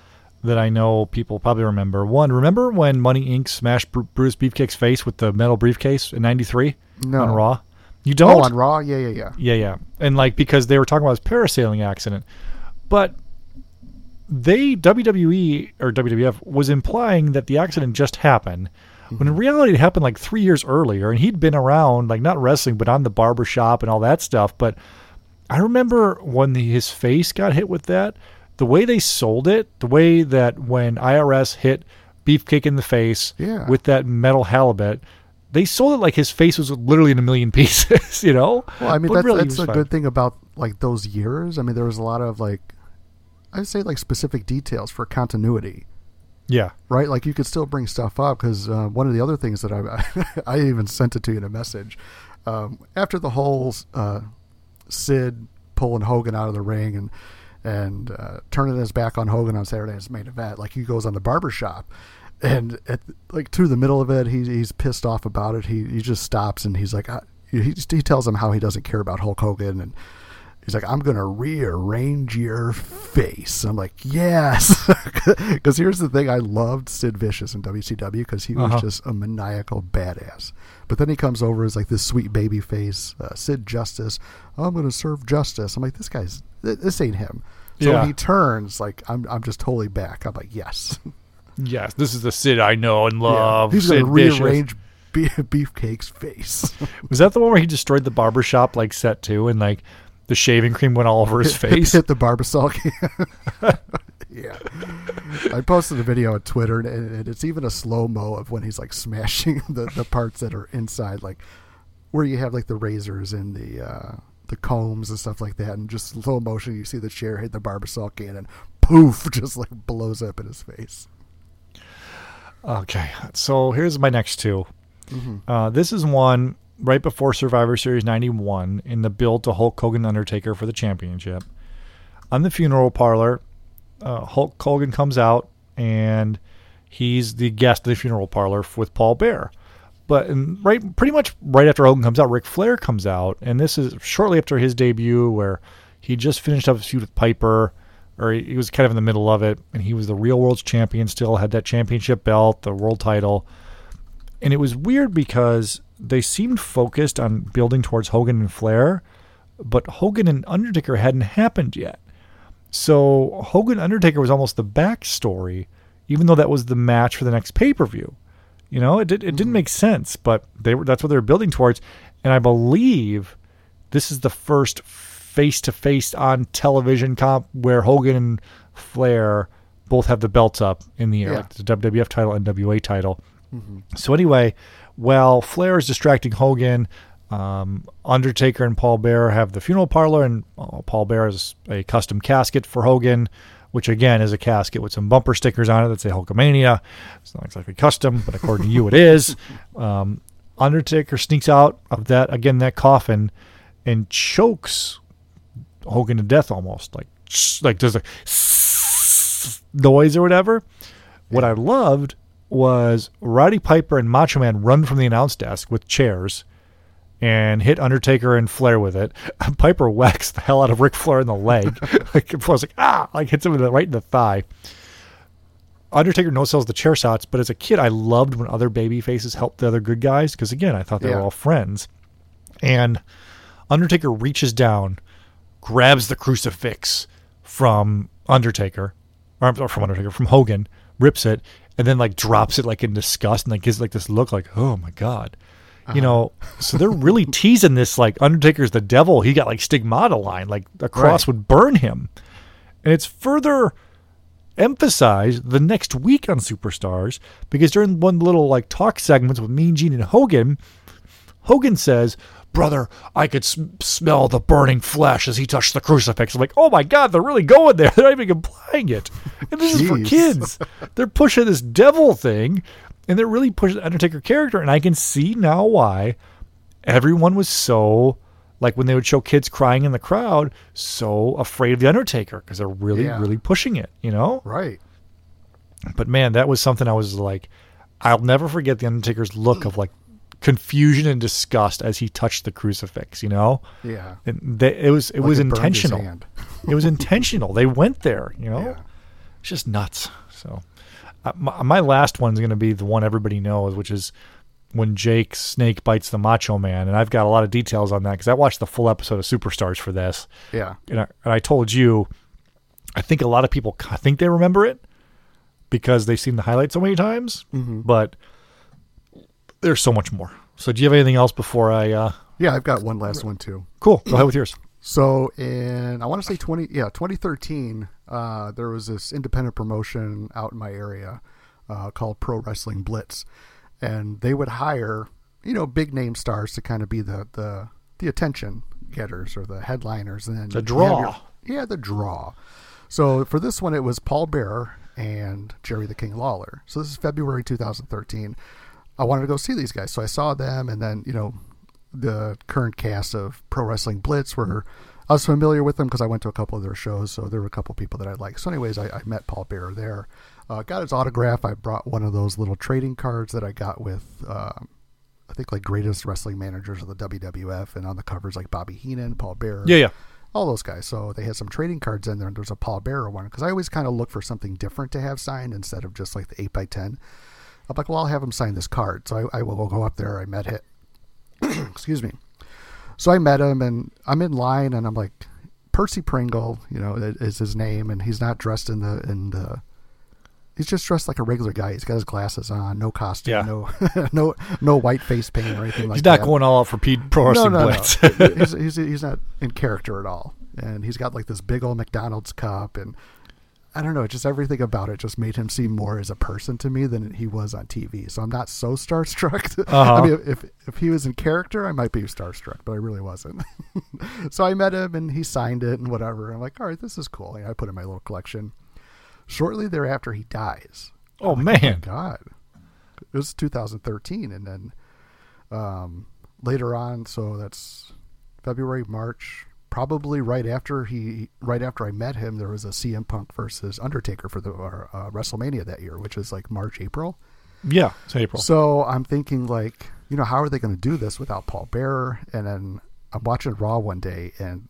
that I know people probably remember. One, remember when Money Inc. smashed Bru- Bruce Beefcake's face with the metal briefcase in '93 No. on Raw? You don't? Oh, on Raw, yeah, yeah, yeah. Yeah, yeah. And like because they were talking about his parasailing accident. But they WWE or WWF was implying that the accident just happened. When in reality it happened like 3 years earlier and he'd been around like not wrestling but on the barber shop and all that stuff, but I remember when the, his face got hit with that, the way they sold it, the way that when IRS hit beefcake in the face Yeah. with that metal halibut. They sold it like his face was literally in a million pieces, you know? Well, I mean, But that's, really, that's a good thing about like those years. I mean, there was a lot of like, I'd say like specific details for continuity, Yeah. right? Like you could still bring stuff up because uh, one of the other things that I I even sent it to you in a message um, after the whole uh, Sid pulling Hogan out of the ring and and uh, turning his back on Hogan on Saturday main event, like he goes on the barber shop. And at, like through the middle of it, he, he's pissed off about it. He he just stops and he's like, I, he, he tells him how he doesn't care about Hulk Hogan and he's like, I'm gonna rearrange your face. I'm like, yes, because here's the thing: I loved Sid Vicious in WCW because he was Uh-huh. just a maniacal badass. But then he comes over as like this sweet baby face, uh, Sid Justice. I'm gonna serve justice. I'm like, this guy's th- this ain't him. So Yeah. when he turns, like I'm I'm just totally back. I'm like, yes, Yes, this is the Sid I know and love. he's Sid gonna rearrange be- Beefcake's face. Was that the one where he destroyed the barber shop like set two and like the shaving cream went all over his face? hit the barbasol can. yeah. I posted a video on Twitter, and, and it's even a slow mo of when he's like smashing the, the parts that are inside, like where you have like the razors and the uh, the combs and stuff like that, and just slow motion. You see the chair hit the barbasol can, and poof, just like blows up in his face. Okay, so here's my next 2 Mm-hmm. Uh, this is one right before Survivor Series 91 in the build to Hulk Hogan Undertaker for the championship. On the funeral parlor, uh, Hulk Hogan comes out and he's the guest of the funeral parlor with Paul Bearer. But in, right, pretty much right after Hogan comes out, Ric Flair comes out, and this is shortly after his debut, where he just finished up his feud with Piper, or he, he was kind of in the middle of it, and he was the real world's champion, still had that championship belt, the world title, and it was weird because they seemed focused on building towards Hogan and Flair, but Hogan and Undertaker hadn't happened yet. So Hogan Undertaker was almost the backstory, even though that was the match for the next pay per view. You know, it did, it didn't mm-hmm. make sense, but they were that's what they were building towards, and I believe this is the first face to face on television comp where Hogan and Flair both have the belts up in the air, Yeah. like the WWF title and NWA title. Mm-hmm. So anyway, while Flair is distracting Hogan, um, Undertaker and Paul Bearer have the funeral parlor, and uh, Paul Bearer has a custom casket for Hogan, which again is a casket with some bumper stickers on it that say Hulkamania. It's not exactly custom, but according to you, it is. Um, Undertaker sneaks out of that again that coffin and chokes Hogan to death almost, like like does a noise or whatever. What I loved was Roddy Piper and Macho Man run from the announce desk with chairs and hit Undertaker and Flair with it. Piper whacks the hell out of Ric Flair in the leg. like Flair's like ah, like hits him in the, right in the thigh. Undertaker no sells the chair shots, but as a kid, I loved when other baby faces helped the other good guys because again, I thought they Yeah. were all friends. And Undertaker reaches down, grabs the crucifix from Undertaker, or or from Undertaker, from Hogan, rips it, and then like drops it like in disgust and like gives like this look like, oh my god. You uh-huh. know, so they're really teasing this like Undertaker's the devil. He got like stigmata line, like a cross Right. would burn him. And it's further emphasized the next week on Superstars because during one little like talk segments with Mean Gene and Hogan, Hogan says, "Brother, I could sm- smell the burning flesh as he touched the crucifix." I'm like, "Oh my God, they're really going there. They're not even implying it." And this is for kids. They're pushing this devil thing, and they're really pushing the Undertaker character. And I can see now why everyone was so like when they would show kids crying in the crowd, so afraid of the Undertaker because they're really, Yeah. really pushing it. You know? Right. But man, that was something I was like, I'll never forget the Undertaker's look of like confusion and disgust as he touched the crucifix. You know, Yeah. and they, it was it Like was it intentional. it was intentional. They went there. You know, Yeah. it's just nuts. So, uh, my, my last one's going to be the one everybody knows, which is when Jake Snake bites the Macho Man, and I've got a lot of details on that because I watched the full episode of Superstars for this Yeah. and I, and I told you, I think a lot of people I think they remember it because they've seen the highlight so many times. But there's so much more. So, do you have anything else before I? Uh, Yeah, I've got one last one too. cool. Go ahead with yours. So in I want to say twenty yeah twenty thirteen, uh, there was this independent promotion out in my area uh, called Pro Wrestling Blitz, and they would hire you know big name stars to kind of be the the the attention getters or the headliners, and then The draw. your- yeah, the draw. So for this one, it was Paul Bearer and Jerry the King Lawler. So this is February 2013. I wanted to go see these guys, so I saw them, and then you know the current cast of Pro Wrestling Blitz were. I was familiar with them because I went to a couple of their shows, so there were a couple people that I liked. So, anyways, I, I met Paul Bearer there. Uh, got his autograph. I brought one of those little trading cards that I got with, um, I think, like greatest wrestling managers of the WWF, and on the covers like Bobby Heenan, Paul Bearer Yeah, yeah. all those guys. So they had some trading cards in there, and there's a Paul Bearer one because I always kind of look for something different to have signed instead of just like the eight by ten. I'm like, well, I'll have him sign this card. So I, I will go up there. I met him. Excuse me. So I met him, and I'm in line, and I'm like, Percy Pringle, you know, is his name, and he's not dressed in the in the. He's just dressed like a regular guy. He's got his glasses on, no costume, Yeah. no, no, no white face paint or anything like that. He's that not going all out for Pete Pro Wrestling Blitz. no. he's, he's, he's not in character at all. And he's got like this big old McDonald's cup. And I don't know, just everything about it just made him seem more as a person to me than he was on TV. So I'm not so starstruck. Uh-huh. I mean, if, if he was in character, I might be starstruck, but I really wasn't. so I met him and he signed it and whatever. I'm like, all right, this is cool. And I put it in my little collection. Shortly thereafter, he dies. oh man, God, it was 2013, and then um, later on, so that's February, March, probably right after he, right after I met him, there was a CM Punk versus Undertaker for the uh, WrestleMania that year, which is like March, April. yeah, it's April. So I'm thinking like, you know, how are they going to do this without Paul Bearer? And then I'm watching Raw one day, and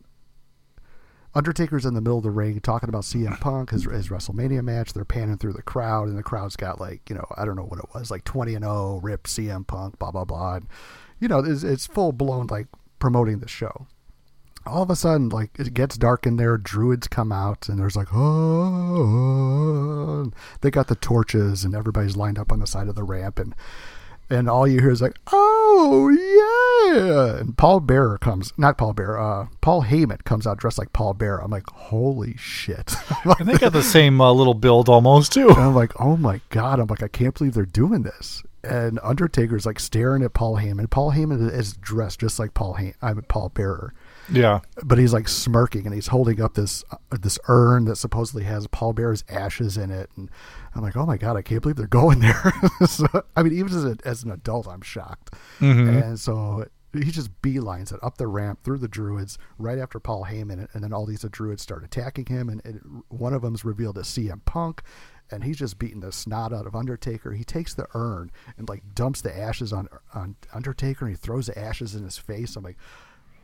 Undertaker's in the middle of the ring talking about CM Punk, his, his WrestleMania match. They're panning through the crowd, and the crowd's got like, you know, I don't know what it was, like 20 and 0, rip CM Punk, blah blah blah. And, you know, it's, it's full blown like promoting the show. All of a sudden, like it gets dark in there. Druids come out, and there's like, oh, they got the torches, and everybody's lined up on the side of the ramp, and and all you hear is like, "Oh yeah!" And Paul Bearer comes, not Paul Bearer, uh, Paul Heyman comes out dressed like Paul Bearer. I'm like, "Holy shit!" and they got the same uh, little build almost too. and I'm like, "Oh my god!" I'm like, "I can't believe they're doing this." And Undertaker's like staring at Paul Heyman. Paul Heyman is dressed just like Paul Heyman, I'm Paul Bearer, Yeah, but he's like smirking and he's holding up this uh, this urn that supposedly has Paul Bearer's ashes in it. And I'm like, "Oh my god! I can't believe they're going there." so, I mean, even as, a, as an adult, I'm shocked. And so he just beelines it up the ramp through the druids right after Paul Heyman, and then all these druids start attacking him, and it, one of them's revealed as CM Punk, and he's just beating the snot out of Undertaker. He takes the urn and like dumps the ashes on on Undertaker, and he throws the ashes in his face. I'm like.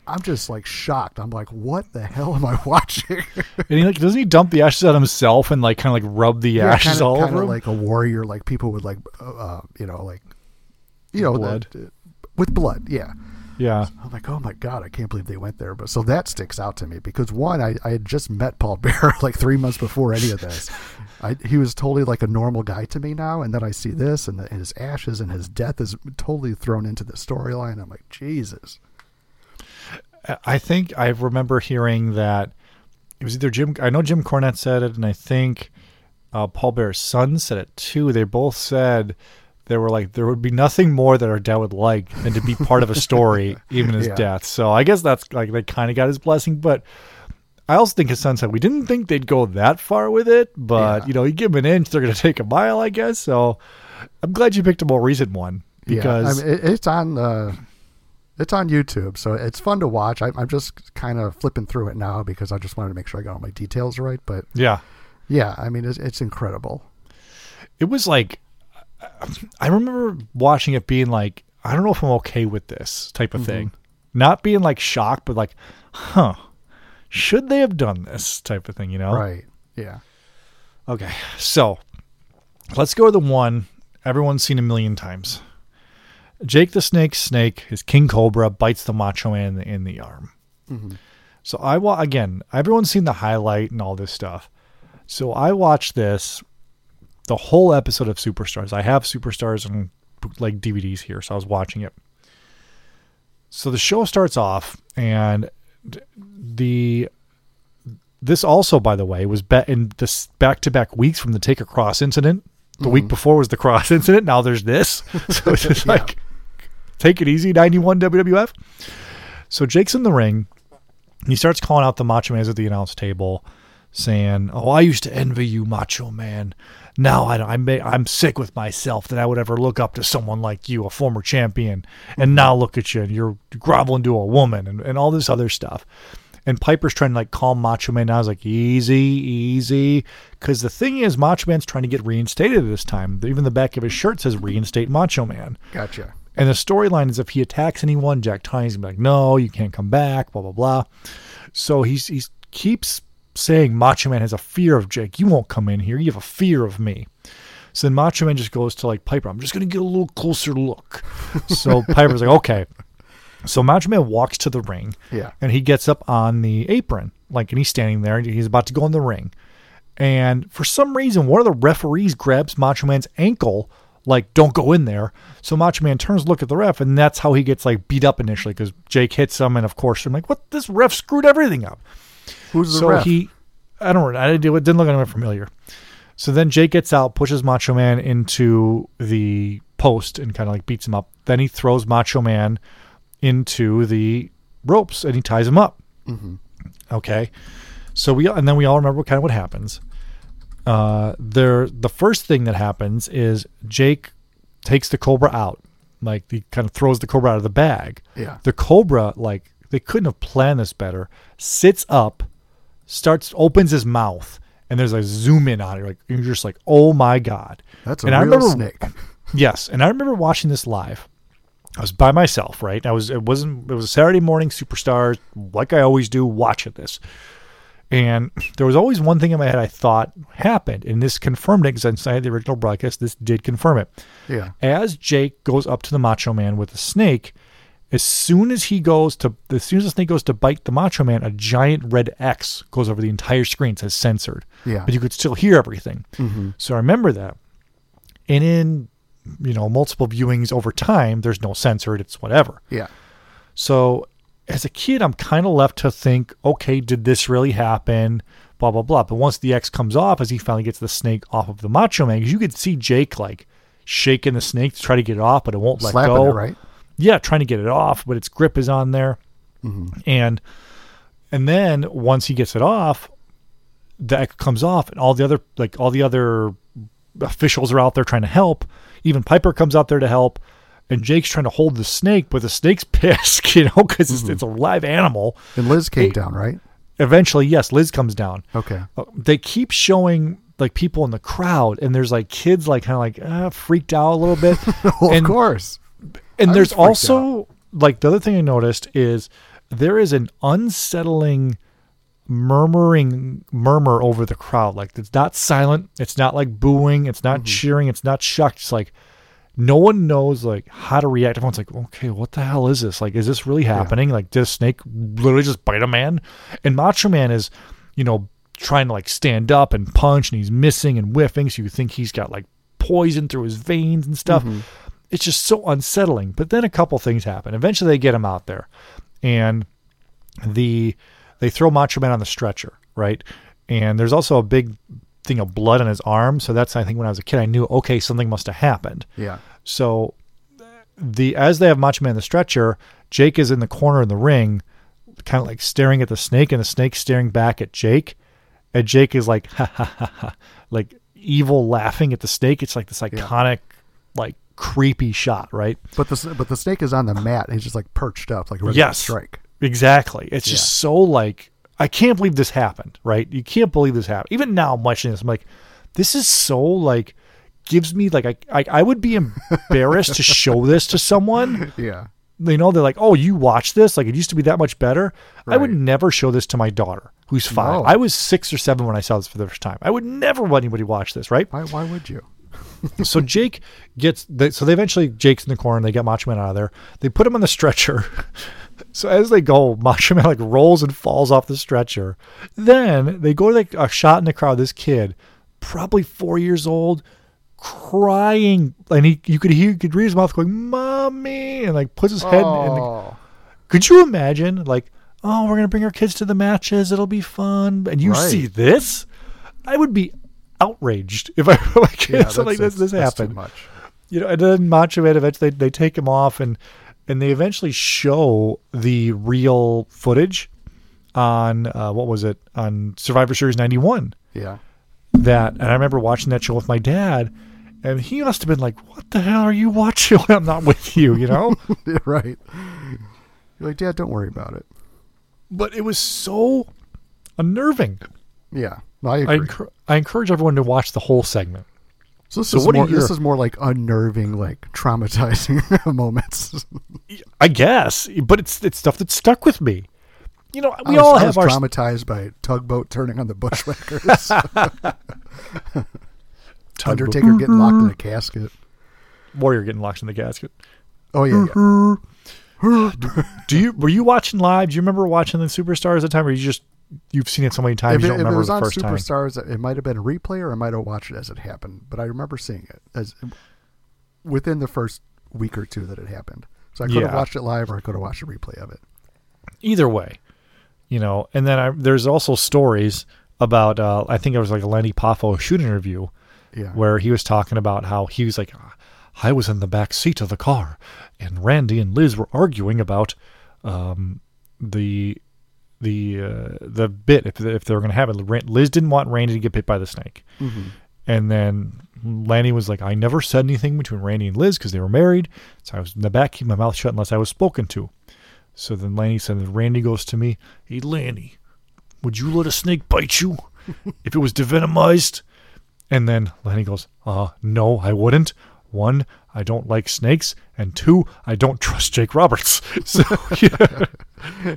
I'm just like shocked. I'm like, what the hell am I watching? and he like doesn't he dump the ashes out on himself and like kind of like rub the ashes kinda, all kinda over him? like a warrior. Like people would like, uh, uh, you know, like, you know, Blood. uh, with blood. Yeah. yeah, I'm like, oh my god, I can't believe they went there. But so that sticks out to me because one, I, I had just met Paul Bearer like three months before any of this. I, he was totally like a normal guy to me now, and then I see this, and, the, and his ashes and his death is totally thrown into the storyline. I'm like, Jesus. I think I remember hearing that it was either Jim. I know Jim Cornette said it, and I think uh, Paul Bearer's son said it too. They both said they were like there would be nothing more that our dad would like than to be part of a story, even his Yeah. death. So I guess that's like they kind of got his blessing, but. I also think his son said we didn't think they'd go that far with it, but Yeah. you know, you give them an inch, they're going to take a mile, I guess. So I'm glad you picked a more recent one because yeah, I mean, it's on uh, it's on YouTube, so it's fun to watch. I, I'm just kind of flipping through it now because I just wanted to make sure I got all my details right. But yeah, yeah, I mean, it's, it's incredible. it was like I remember watching it being like, I don't know if I'm okay with this type Mm-hmm. of thing. Not being like shocked, but like, huh, should they have done this type of thing, you know? Right? Yeah. Okay. So let's go to the one everyone's seen a million times. Jake the Snake Snake, his King Cobra, bites the Macho Man in the, arm. Mm-hmm. So I wa again, everyone's seen the highlight and all this stuff. So I watched this, the whole episode of Superstars. I have Superstars and like DVDs here, so I was watching it. So the show starts off, and the this also, by the way, was bet in this back to back weeks from the Take a Cross incident. The week mm-hmm. before was the cross incident. Now there's this. So it's just like, take it easy, 91 WWF. So Jake's in the ring. He starts calling out the Macho Man's at the announce table, saying, "Oh, I used to envy you, Macho Man. Now I don't, I'm I'm sick with myself that I would ever look up to someone like you, a former champion. And mm-hmm. now look at you, and you're groveling to a woman, and, and all this other stuff." And Piper's trying to like calm Macho Man. Now I was like, easy, easy. Because the thing is, Macho Man's trying to get reinstated this time. Even the back of his shirt says reinstate Macho Man. Gotcha. And the storyline is if he attacks anyone, Jack Tunney's gonna be like, no, you can't come back, blah, blah, blah. So he's he keeps saying Macho Man has a fear of Jake. You won't come in here. You have a fear of me. So then Macho Man just goes to like Piper. I'm just gonna get a little closer look. So Piper's like, okay. So Macho Man walks to the ring. Yeah. And he gets up on the apron, like, and he's standing there. and He's about to go in the ring. And for some reason, one of the referees grabs Macho Man's ankle, like, don't go in there. So Macho Man turns look at the ref, and that's how he gets, like, beat up initially because Jake hits him. And of course, I'm like, what? This ref screwed everything up. Who's the so ref? he, I don't know. I didn't, do it didn't look anyone familiar. So then Jake gets out, pushes Macho Man into the post and kind of like beats him up. Then he throws Macho Man into the ropes and he ties him up. Mm-hmm. Okay. So we and then we all remember kind of what happens. Uh, there, the first thing that happens is Jake takes the Cobra out, like he kind of throws the Cobra out of the bag. Yeah. The Cobra, like they couldn't have planned this better. Sits up, starts opens his mouth, and there's a zoom in on it. Like you're just like, oh my god. That's a and I real remember, snake. Yes, and I remember watching this live. I was by myself, right? I was. It wasn't. It was a Saturday morning. Superstars, like I always do, watching this. And there was always one thing in my head I thought happened, and this confirmed it because inside the original broadcast, this did confirm it. Yeah. As Jake goes up to the Macho Man with the snake, as soon as he goes to, as soon as the snake goes to bite the Macho Man, a giant red X goes over the entire screen. It says censored. Yeah. But you could still hear everything. Mm-hmm. So I remember that. And in, you know, multiple viewings over time, there's no censored. It's whatever. Yeah. So as a kid, I'm kind of left to think, okay, did this really happen? Blah, blah, blah. But once the X comes off, as he finally gets the snake off of the Macho Man, 'cause you could see Jake like shaking the snake to try to get it off, but it won't let go. it, right? Yeah, trying to get it off, but its grip is on there. Mm-hmm. And and then once he gets it off, the X comes off, and all the other like all the other officials are out there trying to help. Even Piper comes out there to help, and Jake's trying to hold the snake, but the snake's pissed, you know, because it's, it's a live animal. And Liz came down, right? Eventually, yes, Liz comes down. Okay. Uh, They keep showing like people in the crowd, and there's like kids like kind of like uh, freaked out a little bit. Well, and, of course. and I there's also like the other thing I noticed is there is an unsettling murmuring murmur over the crowd. Like it's not silent. It's not like booing. It's not cheering. It's not shocked. It's like no one knows like how to react. Everyone's like, okay, what the hell is this? Like, is this really happening? Like, does Snake literally just bite a man? And Macho Man is, you know, trying to like stand up and punch, and he's missing and whiffing. So you think he's got like poison through his veins and stuff. Mm-hmm. It's just so unsettling. But then a couple things happen. Eventually, they get him out there, and the they throw Macho Man on the stretcher, right? And there's also a big thing of blood on his arm. So that's I think when I was a kid, I knew okay, something must have happened. Yeah. So the as they have Macho Man on the stretcher, Jake is in the corner of the ring, kind of like staring at the snake, and the snake staring back at Jake, and Jake is like ha ha ha ha, like evil laughing at the snake. It's like this iconic, like creepy shot, right? But the but the snake is on the mat. And he's just like perched up, like ready Yes. to strike. Exactly. It's just so like I can't believe this happened, right? You can't believe this happened. Even now, I'm watching this, I'm like, this is so like gives me like I I, I would be embarrassed to show this to someone. Yeah. You know, they're like, oh, you watch this? Like it used to be that much better. I would never show this to my daughter, who's five. No. I was six or seven when I saw this for the first time. I would never let anybody watch this, right? Why? Why would you? so Jake gets they, so they eventually Jake's in the corner. They get Macho Man out of there. They put him on the stretcher. So as they go, Macho Man like rolls and falls off the stretcher. Then they go to like a shot in the crowd. This kid, probably four years old, crying, and he you could hear you could read his mouth going "mommy" and like puts his head. in the, Oh, could you imagine like oh we're gonna bring our kids to the matches it'll be fun and you Right. see this i would be outraged if I like Yeah, something like this this happened. much. You know, and then Macho Man eventually they, they take him off and and they eventually show the real footage on uh, what was it on Survivor Series ninety one Yeah. that and I remember watching that show with my dad and he must have been like, What the hell are you watching I'm not with you, you know? Right. You're like, Dad, don't worry about it. but it was so unnerving. Yeah. I I, agree. I encourage everyone to watch the whole segment. So this so is what more, this is more like unnerving, like traumatizing moments. I guess, but it's it's stuff that stuck with me. You know, we was, all I have was our traumatized by tugboat turning on the bushwhackers. Undertaker getting locked in a mm-hmm. casket. warrior getting locked in the casket. Oh yeah, yeah. Mm-hmm. Do you were you watching live? Do you remember watching the Superstars at the time, or you just you've seen it so many times If you it, don't if it was the on first time? Superstars, it might have been a replay, or I might have watched it as it happened. But I remember seeing it as within the first week or two that it happened. So I could have watched it live, or I could have watched a replay of it. Either way, you know. And then I, there's also stories about uh, I think it was like a Lanny Poffo shoot interview Yeah. where he was talking about how he was like, I was in the back seat of the car, and Randy and Liz were arguing about um, the the uh, the bit if if they were going to have it. Liz didn't want Randy to get bit by the snake, and then Lanny was like, I never said anything between Randy and Liz because they were married, so I was in the back, keep my mouth shut unless I was spoken to. So then Lanny said, and Randy goes to me, Hey Lanny, would you let a snake bite you if it was devenomized? And then Lanny goes, uh, no, I wouldn't. One, I don't like snakes, and two, I don't trust Jake Roberts. So, yeah.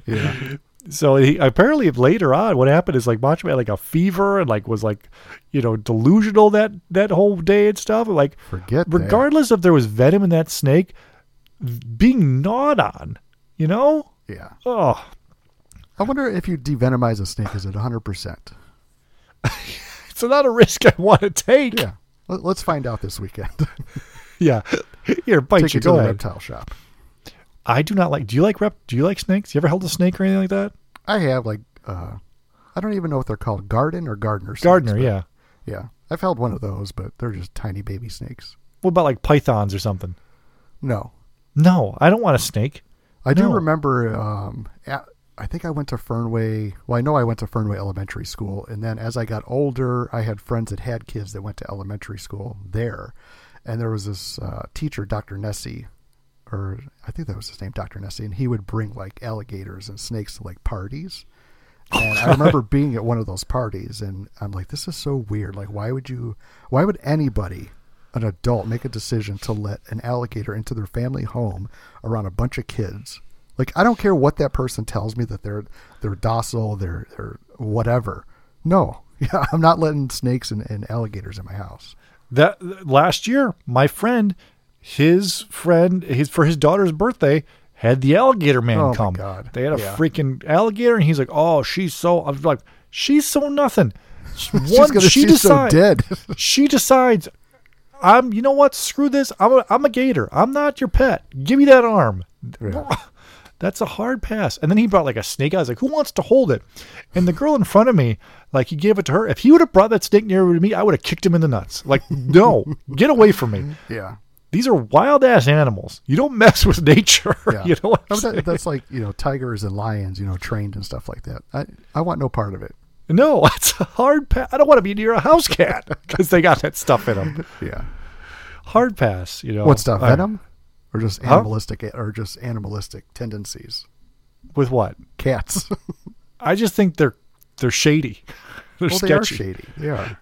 Yeah. So he apparently later on, what happened is like Macho Man had like a fever and like was like, you know, delusional that that whole day and stuff. Like, Forget that. regardless if there was venom in that snake, being gnawed on, you know, Yeah. oh, I wonder if you devenomize a snake, is it 100%? it's not a risk I want to take. Yeah. Let- Let's find out this weekend. yeah. Here, bite Take you. it to Go the ahead. reptile shop. I do not like. Do you like rep? Do you like snakes? You ever held a snake or anything like that? I have like, uh, I don't even know what they're called garden or gardener snakes, Gardner, but- yeah. Yeah. I've held one of those, but they're just tiny baby snakes. What about like pythons or something? No. No, I don't want a snake. I do remember. Um, at, I think I went to Fernway. Well, I know I went to Fernway Elementary School, and then as I got older, I had friends that had kids that went to elementary school there, and there was this uh, teacher, Dr. Nessie, or I think that was his name, Dr. Nessie, and he would bring like alligators and snakes to like parties. And I remember being at one of those parties, and I'm like, this is so weird. Like, why would you? Why would anybody? An adult make a decision to let an alligator into their family home around a bunch of kids. Like I don't care what that person tells me that they're they're docile, they're they're whatever. No, yeah, I'm not letting snakes and, and alligators in my house. That last year, my friend, his friend, his for his daughter's birthday, had the alligator man Oh, come. God. They had a Yeah. freaking alligator, and he's like, "Oh, she's so." I'm like, "She's so nothing." One, she's gonna, she she's so dead. she decides, "I'm. You know what? Screw this. I'm a, I'm a gator. I'm not your pet. Give me that arm." Yeah. That's a hard pass. And then he brought like a snake. I was like, who wants to hold it? And the girl in front of me, like he gave it to her. If he would have brought that snake nearer to me, I would have kicked him in the nuts. Like, no, get away from me. yeah, These are wild ass animals. You don't mess with nature. yeah. you know that- that's like you know tigers and lions, you know, trained and stuff like that. I I want no part of it. No, it's a hard pass. I don't want to be near a house cat because they got that stuff in them. Yeah. Hard pass. You know What stuff? Venom, or just Huh? animalistic, or just animalistic tendencies? with what? Cats. I just think they're they're shady. They're well, they are sketchy. shady. They are.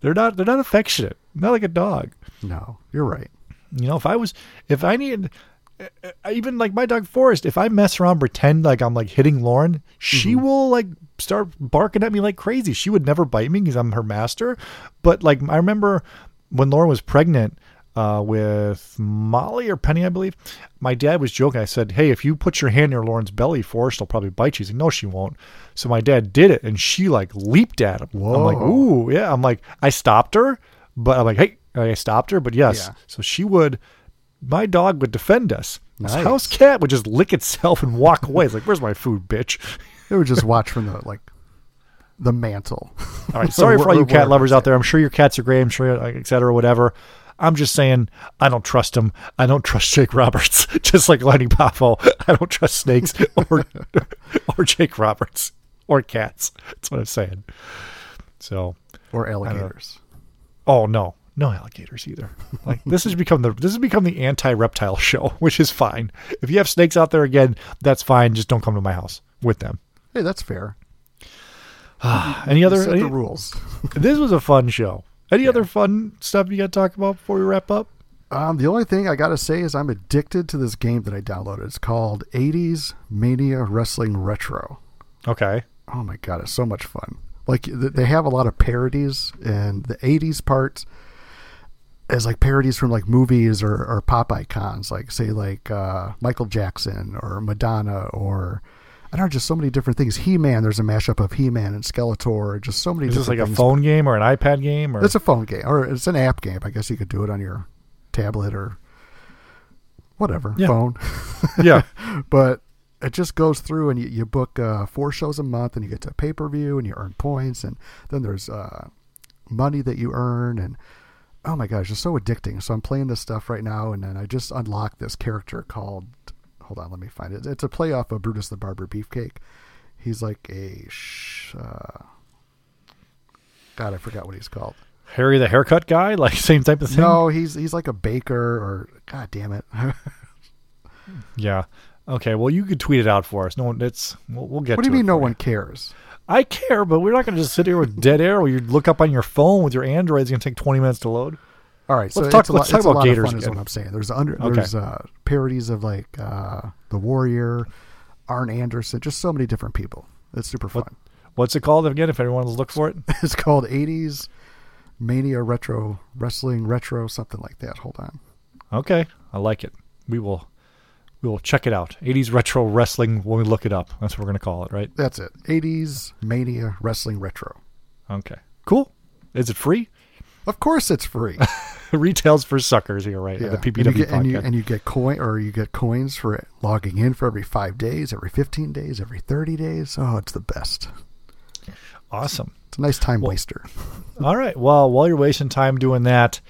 They're not. They're not affectionate. Not like a dog. No, you're right. You know, if I was, if I needed, uh, uh, even like my dog Forrest, if I mess around, pretend like I'm like hitting Lauren, she Mm-hmm. will like start barking at me like crazy. She would never bite me because I'm her master. But like I remember when Lauren was pregnant uh, with Molly or Penny, I believe, my dad was joking. I said, "Hey, if you put your hand near Lauren's belly, Forrest will probably bite you." He's like, "No, she won't." So my dad did it, and she like leaped at him. I'm like, "Ooh, yeah." I'm like, I stopped her, but I'm like, "Hey." I stopped her, but yes. Yeah. So she would, my dog would defend us. This house cat would just lick itself and walk away. It's like, where's my food, bitch? They would just watch from the like the mantle. All right. Sorry for all you cat lovers out there. I'm sure your cats are great. I'm sure, like, et cetera, whatever. I'm just saying, I don't trust him. I don't trust Jake Roberts, just like Lanny Poffo. I don't trust snakes or or Jake Roberts or cats. That's what I'm saying. So, or alligators. oh no, no alligators either. Like this has become the this has become the anti-reptile show, which is fine. If you have snakes out there again, that's fine. Just don't come to my house with them. Hey, that's fair. Any other? set any- the rules. this was a fun show. Any other fun stuff you got to talk about before we wrap up? Um, the only thing I gotta say is I'm addicted to this game that I downloaded. It's called 80s Mania Wrestling Retro. Okay. Oh my god, it's so much fun. Like they have a lot of parodies, and the '80s part is like parodies from like movies or, or pop icons, like say like uh, Michael Jackson or Madonna or I don't know, just so many different things. He-Man, there's a mashup of He-Man and Skeletor, just so many. Is this like a phone game or an iPad game or It's a phone game, or it's an app game. I guess you could do it on your tablet or whatever Yeah. phone. yeah. but it just goes through and you, you book uh, four shows a month and you get to pay per view and you earn points and then there's uh, money that you earn and oh my gosh, it's so addicting. So I'm playing this stuff right now and then I just unlocked this character called hold on, let me find it. It's a play off of Brutus the Barber Beefcake. He's like a sh- uh, God, I forgot what he's called. Harry the haircut guy, like same type of thing. No, he's he's like a baker or God damn it. Yeah. Okay. Well, you could tweet it out for us. No one. It's we'll, we'll get. what do you mean no one cares? I care, but we're not going to just sit here with dead air where you look up on your phone with your Android. It's going to take 20 minutes to load. All right, so Let's talk- a lot, let's talk about Gators of fun, is what I'm saying. There's under Okay. there's uh, parodies of like uh, the Warrior, Arn Anderson, just so many different people. It's super fun. What- What's it called again? If anyone wants to look for it. It's called 80s Mania Retro Wrestling Retro something like that. Hold on. Okay, I like it. We will. We will check it out. 80s retro wrestling when we look it up. That's what we're going to call it, right? That's it. 80s Mania Wrestling Retro. Okay. Cool. Is it free? Of course, it's free. Retails for suckers here, right? Yeah. The and, you PPW get, and, you, and you get coin or you get coins for logging in for every five days, every 15 days, every 30 days. Oh, it's the best. awesome. It's a nice time waster. All right. Well, while you're wasting time doing that,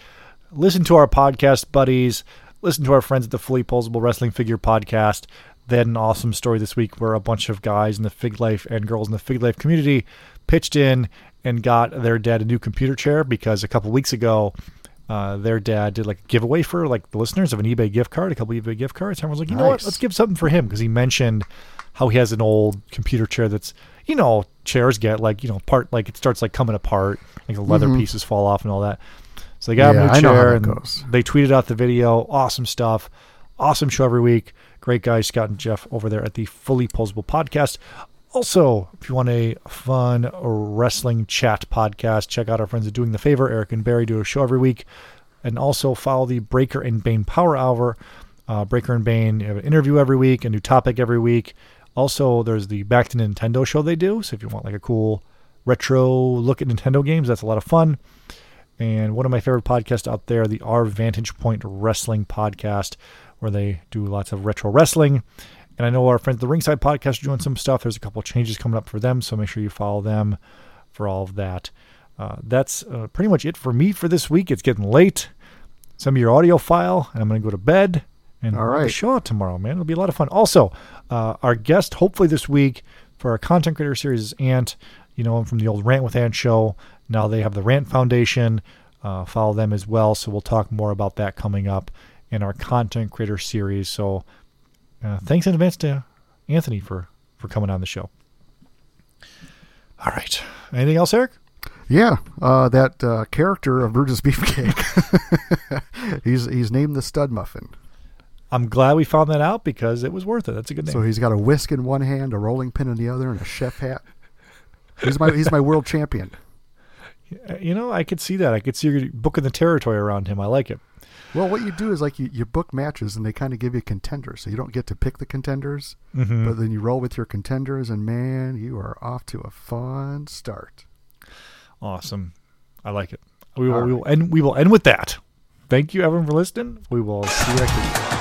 listen to our podcast buddies. Listen to our friends at the Fully Posable Wrestling Figure Podcast. They had an awesome story this week where a bunch of guys in the Fig Life and girls in the Fig Life community pitched in and got their dad a new computer chair because a couple weeks ago, uh, their dad did like a giveaway for like the listeners of an eBay gift card, a couple eBay gift cards. Everyone's like, you know what? Let's give something for him because he mentioned how he has an old computer chair that's, you know, chairs get like, you know, part like it starts like coming apart, like the leather pieces fall off and all that. So they got. Yeah, a new chair and goes. they tweeted out the video. Awesome stuff. Awesome show every week. Great guys, Scott and Jeff over there at the Fully Posable Podcast. Also, if you want a fun wrestling chat podcast, check out our friends at Doing the Favor. Eric and Barry do a show every week. And also follow the Breaker and Bane Power Hour. Uh, Breaker and Bane have an interview every week, a new topic every week. Also, there's the Back to Nintendo show they do. So if you want like a cool retro look at Nintendo games, that's a lot of fun and one of my favorite podcasts out there, the Our Vantage Point Wrestling Podcast, where they do lots of retro wrestling. And I know our friends at the Ringside Podcast are doing some stuff. There's a couple changes coming up for them, so make sure you follow them for all of that. Uh, that's uh, pretty much it for me for this week. It's getting late. Send me your audio file, and I'm going to go to bed. And All we'll have a right. show out tomorrow, man. It'll be a lot of fun. Also, uh, our guest, hopefully this week, for our content creator series is Ant. You know him from the old Rant with Ant show. Now they have the Rant Foundation. Uh, follow them as well. So we'll talk more about that coming up in our content creator series. So uh, thanks in advance to Anthony for for coming on the show. All right. Anything else, Eric? Yeah, uh, that uh, character of Brutus Beefcake. he's he's named the Stud Muffin. I'm glad we found that out because it was worth it. That's a good name. So he's got a whisk in one hand, a rolling pin in the other, and a chef hat. He's my he's my world champion. Uh, you know, I could see that. I could see you booking the territory around him. I like it. Well, what you do is like you, you book matches and they kind of give you contenders, so you don't get to pick the contenders, but then you roll with your contenders, and man, you are off to a fun start. Awesome. I like it. We will, we will end we will end with that. Thank you everyone for listening. We will see you next week.